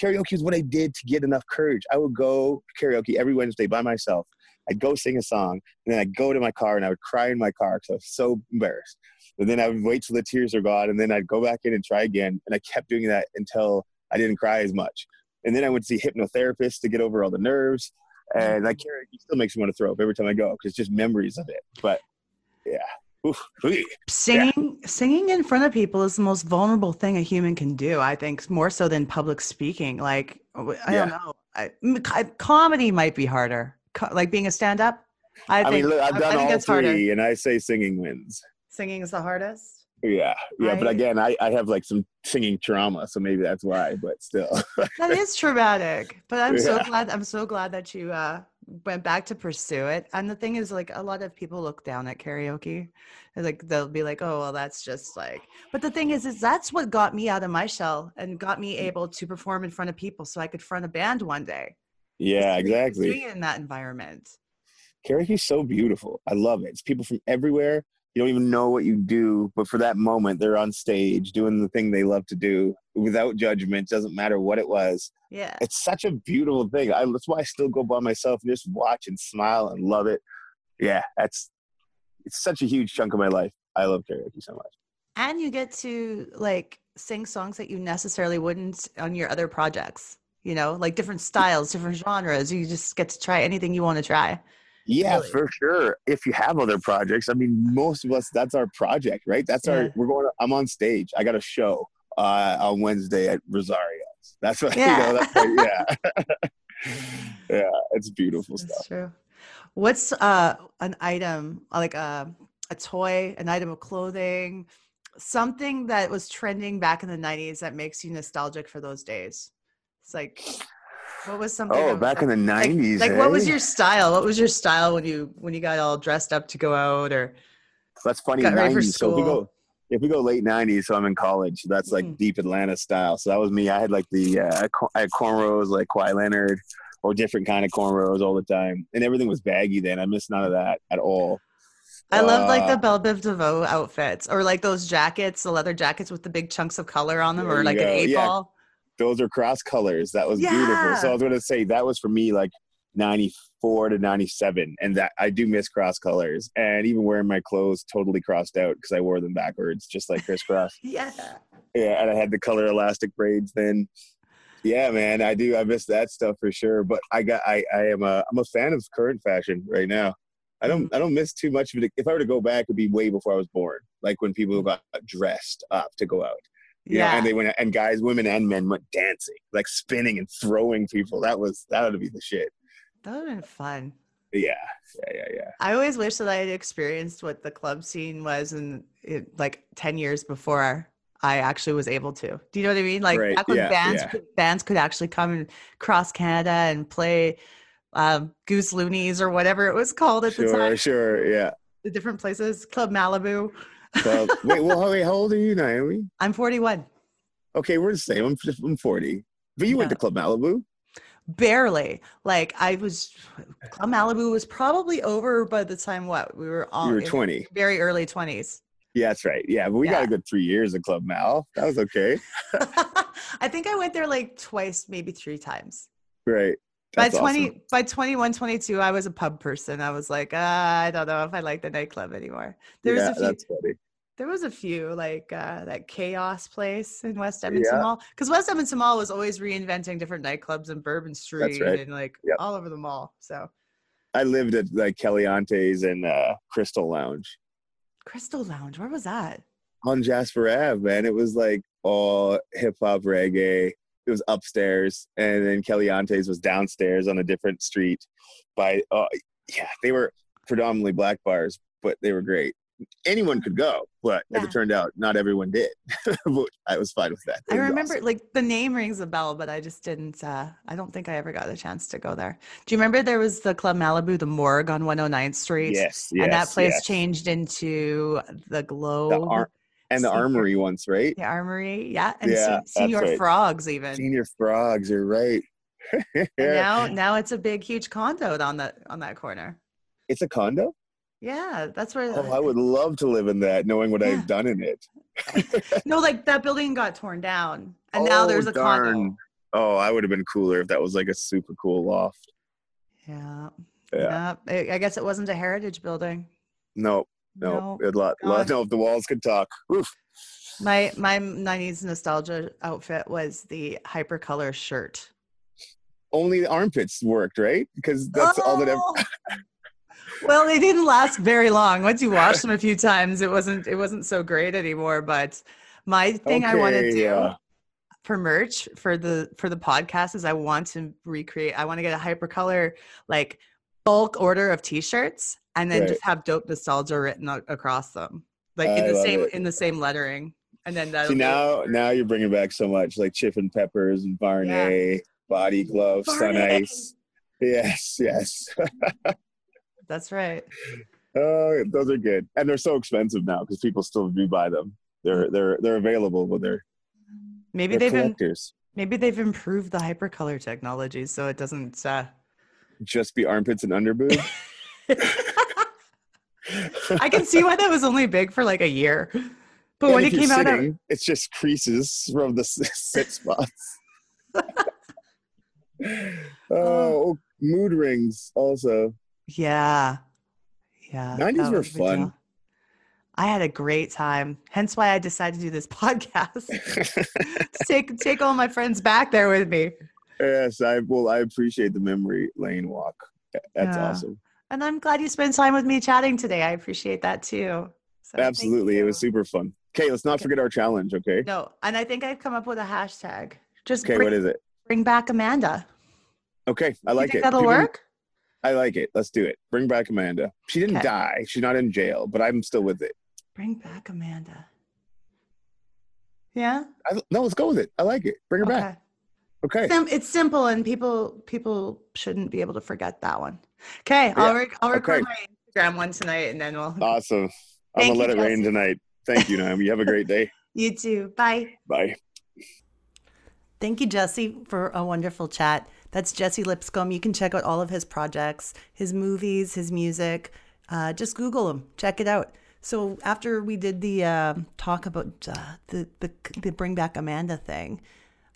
Speaker 2: Karaoke is what I did to get enough courage. I would go karaoke every Wednesday by myself. I'd go sing a song, and then I'd go to my car and I would cry in my car because I was so embarrassed. And then I would wait till the tears are gone, and then I'd go back in and try again. And I kept doing that until I didn't cry as much. And then I went to see hypnotherapists to get over all the nerves. And karaoke still makes me want to throw up every time I go because just memories of it. But yeah, Oof.
Speaker 1: Singing, singing in front of people is the most vulnerable thing a human can do. I think more so than public speaking. Like I don't know, I, comedy might be harder. Like being a stand-up. I,
Speaker 2: I, mean, look, I've
Speaker 1: I- I
Speaker 2: done all three,
Speaker 1: harder.
Speaker 2: and I say singing wins.
Speaker 1: Singing is the hardest.
Speaker 2: Yeah, yeah. But again, I, I have like some singing trauma, so maybe that's why. But still,
Speaker 1: That is traumatic, but I'm so glad. I'm so glad that you uh, went back to pursue it. And the thing is, like, a lot of people look down at karaoke. They're Like they'll be like, "Oh, well, that's just like." But the thing is, is that's what got me out of my shell and got me
Speaker 2: Mm.
Speaker 1: able to perform in front of people, so I could front a band one day.
Speaker 2: Yeah, exactly.
Speaker 1: it in that environment.
Speaker 2: Karaoke's so beautiful. I love it. It's people from everywhere. You don't even know what you do, but for that moment, they're on stage doing the thing they love to do without judgment. Doesn't matter what it was.
Speaker 1: Yeah.
Speaker 2: It's such a beautiful thing. I, that's why I still go by myself and just watch and smile and love it. Yeah, that's it's such a huge chunk of my life. I love karaoke so much.
Speaker 1: and you get to like sing songs that you necessarily wouldn't on your other projects you know like different styles different genres you just get to try anything you want to try
Speaker 2: Yeah,
Speaker 1: Really?
Speaker 2: for sure. If you have other projects, I mean, most of us, that's our project, right? That's
Speaker 1: Yeah.
Speaker 2: our, we're going, I'm on stage. I got a show uh, on Wednesday at Rosario's. That's what,
Speaker 1: Yeah.
Speaker 2: you know, that's like, yeah. yeah, it's beautiful
Speaker 1: that's
Speaker 2: stuff.
Speaker 1: true what's uh an item like a, a toy an item of clothing something that was trending back in the 90s that makes you nostalgic for those days it's like what was something
Speaker 2: Oh,
Speaker 1: of-
Speaker 2: back in the
Speaker 1: like-
Speaker 2: 90s.
Speaker 1: like what was
Speaker 2: eh?
Speaker 1: your style what was your style when you when you got all dressed up to go out or
Speaker 2: That's funny.
Speaker 1: got ready for
Speaker 2: 90s. So if we go, if we go late '90s, so I'm in college. So that's like
Speaker 1: Mhm.
Speaker 2: deep Atlanta style. So that was me. I had like the uh, I had cornrows like Kawhi Leonard or different kind of cornrows all the time, and everything was baggy then. I missed none of that at all.
Speaker 1: I loved like the
Speaker 2: Uh,
Speaker 1: Bell Biv DeVoe outfits or like those jackets, the leather jackets with the big chunks of color on them or like an
Speaker 2: go.
Speaker 1: eight
Speaker 2: Yeah.
Speaker 1: ball.
Speaker 2: Those are cross colors. That was beautiful. So I was gonna say that was for me like '94 to '97, and that I do miss cross colors. And even wearing my clothes totally crossed out because I wore them backwards, just like crisscross.
Speaker 1: Yeah.
Speaker 2: yeah, and I had the color elastic braids then. Yeah, man, I do. I miss that stuff for sure. But I got, I, I am a, I'm a fan of current fashion right now. I don't, mm-hmm. I don't miss too much of it. If I were to go back, it'd be way before I was born. Like when people mm-hmm. got dressed up to go out. You know,
Speaker 1: Yeah.
Speaker 2: and they went, and guys, women, and men went dancing, like spinning and throwing people. That was, that would be the shit.
Speaker 1: that would have been fun.
Speaker 2: Yeah, yeah, yeah, yeah.
Speaker 1: I always wish that I had experienced what the club scene was in it, like 10 years before I actually was able to. Do you know what I mean? Like
Speaker 2: Right,
Speaker 1: back when
Speaker 2: yeah,
Speaker 1: bands
Speaker 2: yeah.
Speaker 1: could, bands could actually come and cross Canada and play um, Goose Loonies or whatever it was called at the time.
Speaker 2: Sure,
Speaker 1: time.
Speaker 2: sure, yeah.
Speaker 1: The different places, Club Malibu.
Speaker 2: Well, wait, well, wait, how old are you, Naomi?
Speaker 1: I'm 41.
Speaker 2: Okay, we're the same. I'm, I'm 40. But you went to Club Malibu.
Speaker 1: Barely. Like I was Club Malibu was probably over by the time what we were all
Speaker 2: You were 20.
Speaker 1: very early 20s.
Speaker 2: Yeah, that's right. Yeah, but we got a good three years at Club Mal. That was okay.
Speaker 1: I think I went there like twice, maybe three times. By 20
Speaker 2: awesome.
Speaker 1: by 21 22 i was a pub person i was like uh, i don't know if i like the nightclub anymore there was a few
Speaker 2: that's funny.
Speaker 1: there was a few like uh, that chaos place in west edmonton
Speaker 2: Yeah.
Speaker 1: mall because west edmonton mall was always reinventing different nightclubs in bourbon street
Speaker 2: right.
Speaker 1: and like
Speaker 2: Yep.
Speaker 1: all over the mall so
Speaker 2: I lived at like Kellyonte's and uh, Crystal Lounge
Speaker 1: crystal lounge where was that
Speaker 2: on Jasper Ave, man. It was like all hip hop reggae. It was upstairs, and then Kellyonte's was downstairs on a different street. By uh, yeah, they were predominantly black bars, but they were great. Anyone could go, but as it turned out, not everyone did. but I was fine with that. It
Speaker 1: i remember
Speaker 2: awesome.
Speaker 1: like the name rings a bell but i just didn't uh i don't think i ever got a chance to go there do you remember there was the club malibu the morgue on 109th street
Speaker 2: Yes, yes,
Speaker 1: and that place
Speaker 2: yes.
Speaker 1: changed into the globe
Speaker 2: ar- and the
Speaker 1: Senior-
Speaker 2: armory once, right?
Speaker 1: the armory yeah and
Speaker 2: Yeah,
Speaker 1: Se- senior
Speaker 2: right.
Speaker 1: frogs even
Speaker 2: Señor Frogs, you're right.
Speaker 1: now now it's a big huge condo on that on that corner
Speaker 2: it's a condo.
Speaker 1: yeah that's where
Speaker 2: Oh, I would love to live in that, knowing what
Speaker 1: Yeah.
Speaker 2: I've done in it.
Speaker 1: no like that building got torn down and now
Speaker 2: Oh,
Speaker 1: there's a condo
Speaker 2: Oh, I would have been cooler if that was like a super cool loft.
Speaker 1: yeah
Speaker 2: Yeah.
Speaker 1: yeah I- i guess it wasn't a heritage building
Speaker 2: No, no,
Speaker 1: No,
Speaker 2: a lot, lot. No, if the walls could talk. Oof.
Speaker 1: my my 90s nostalgia outfit was the hypercolor shirt
Speaker 2: Only the armpits worked, right? Because that's all that. Ever,
Speaker 1: Oh! well they didn't last very long once you wash them a few times it wasn't it wasn't so great anymore but my thing i want to do
Speaker 2: yeah.
Speaker 1: for merch for the for the podcast is i want to recreate i want to get a hypercolor like bulk order of t-shirts and then
Speaker 2: Right.
Speaker 1: just have dope nostalgia written a- across them like in
Speaker 2: I
Speaker 1: the same
Speaker 2: it.
Speaker 1: in the same lettering and then that
Speaker 2: See now, now you're bringing back so much, like Chip and Peppers and Barney, Body Glove, Sun Ice. Yes, yes.
Speaker 1: that's right
Speaker 2: Oh, those are good, and they're so expensive now because people still do buy them. They're they're they're available, but they're
Speaker 1: maybe
Speaker 2: they're
Speaker 1: they've
Speaker 2: collectors.
Speaker 1: maybe they've improved the hypercolor technology so it doesn't uh
Speaker 2: Just be armpits and underboob.
Speaker 1: i can see why that was only big for like a year but
Speaker 2: And
Speaker 1: when it came out uh,
Speaker 2: sitting, it's just creases from the sit spots. oh, mood rings also.
Speaker 1: Yeah. Yeah.
Speaker 2: 90s were
Speaker 1: was a big
Speaker 2: fun.
Speaker 1: deal. I had a great time. Hence why I decided to do this podcast. take take all my friends back there with me.
Speaker 2: Yes, I well, I appreciate the memory lane walk. That's
Speaker 1: Yeah.
Speaker 2: awesome.
Speaker 1: And I'm glad you spent time with me chatting today. I appreciate that too. So
Speaker 2: Absolutely, it was super fun. Okay, let's not forget our challenge. Okay.
Speaker 1: No, and I think I've come up with a hashtag. Just
Speaker 2: Okay,
Speaker 1: bring,
Speaker 2: what is it?
Speaker 1: bring back Amanda.
Speaker 2: Okay, I
Speaker 1: You
Speaker 2: like
Speaker 1: think
Speaker 2: it.
Speaker 1: That'll
Speaker 2: People-
Speaker 1: work.
Speaker 2: I like it. Let's do it. Bring back Amanda. She didn't
Speaker 1: Okay.
Speaker 2: die. She's not in jail, but I'm still with it.
Speaker 1: Bring back Amanda. Yeah.
Speaker 2: I, no, let's go with it. I like it. Bring her back. Okay.
Speaker 1: Sim- it's simple, and people people shouldn't be able to forget that one. Okay, I'll
Speaker 2: Yeah,
Speaker 1: rec- I'll record
Speaker 2: okay.
Speaker 1: my Instagram one tonight, and then we'll.
Speaker 2: Awesome. I'm
Speaker 1: Thank
Speaker 2: gonna let
Speaker 1: you,
Speaker 2: it rain tonight. Thank you, Naomi. You have a great day.
Speaker 1: You too. Bye.
Speaker 2: Bye.
Speaker 1: Thank you, Jesse, for a wonderful chat. That's Jesse Lipscomb. You can check out all of his projects, his movies, his music. Uh, just Google him. Check it out. So after we did the uh, talk about uh, the, the the bring back Amanda thing,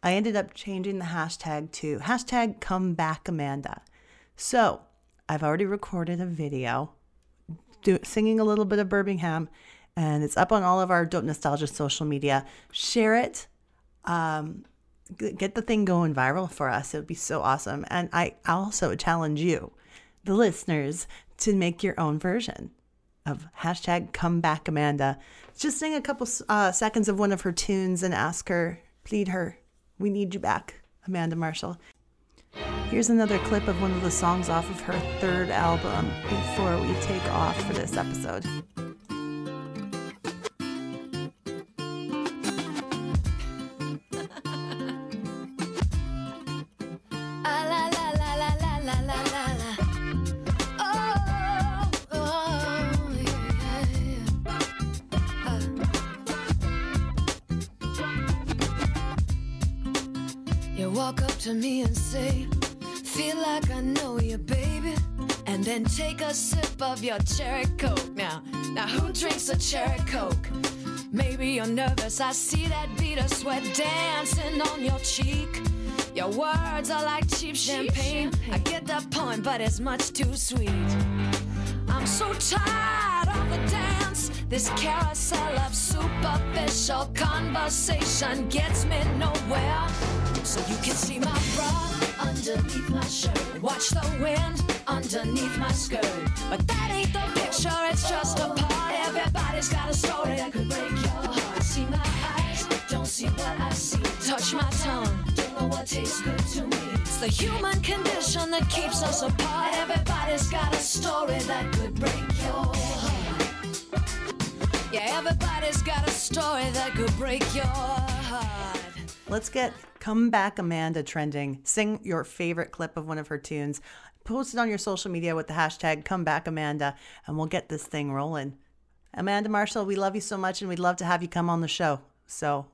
Speaker 1: I ended up changing the hashtag to hashtag come Amanda. So I've already recorded a video do, singing a little bit of Birmingham, and it's up on all of our Dope Nostalgia social media. Share it. Um, get the thing going viral for us. It would be so awesome. And I also challenge you, the listeners, to make your own version of hashtag come Amanda. Just sing a couple uh, seconds of one of her tunes and ask her, plead her, we need you back, Amanda Marshall. Here's another clip of one of the songs off of her third album before we take off for this episode.
Speaker 3: And say, Feel like I know you, baby. And then take a sip of your cherry coke. Now, now who drinks a cherry coke? Maybe you're nervous. I see that bead of sweat dancing on your cheek. Your words are like cheap champagne. I get the point, but it's much too sweet. I'm so tired of the dance. This carousel of superficial conversation gets me nowhere. So you can see my bra underneath my shirt. Watch the wind underneath my skirt. But that ain't the picture, it's just a part. Everybody's got a story that could break your heart. See my eyes, don't see what I see. Touch my tongue, don't know what tastes good to me. It's the human condition that keeps us apart. Everybody's got a story that could break your heart. Yeah, everybody's got a story that could break your heart.
Speaker 1: Let's get Come Back Amanda trending. Sing your favorite clip of one of her tunes. Post it on your social media with the hashtag Come Back Amanda, and we'll get this thing rolling. Amanda Marshall, we love you so much, and we'd love to have you come on the show. So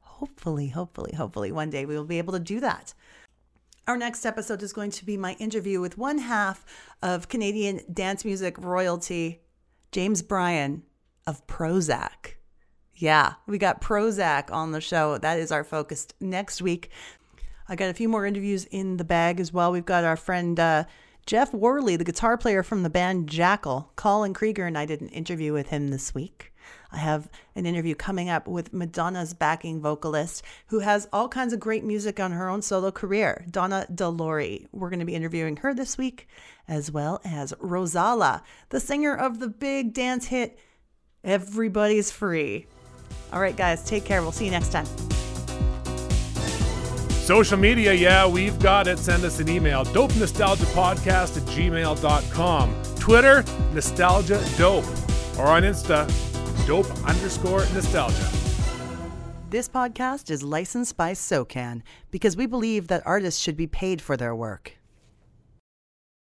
Speaker 1: hopefully, hopefully, hopefully one day we will be able to do that. Our next episode is going to be my interview with one half of Canadian dance music royalty, James Bryan of Prozzäk. Yeah, we got Prozzäk on the show. That is our focus next week. I got a few more interviews in the bag as well. We've got our friend uh, Jeff Worley, the guitar player from the band Jackyl. Colin Krieger and I did an interview with him this week. I have an interview coming up with Madonna's backing vocalist who has all kinds of great music on her own solo career, Donna De Lory. We're going to be interviewing her this week, as well as Rozalla, the singer of the big dance hit Everybody's Free. All right, guys, take care. We'll see you next time.
Speaker 7: Social media, yeah, we've got it. Send us an email. Dope Nostalgia Podcast at gmail.com. Twitter, Nostalgia Dope. Or on Insta, Dope underscore Nostalgia.
Speaker 1: This podcast is licensed by SOCAN because we believe that artists should be paid for their work.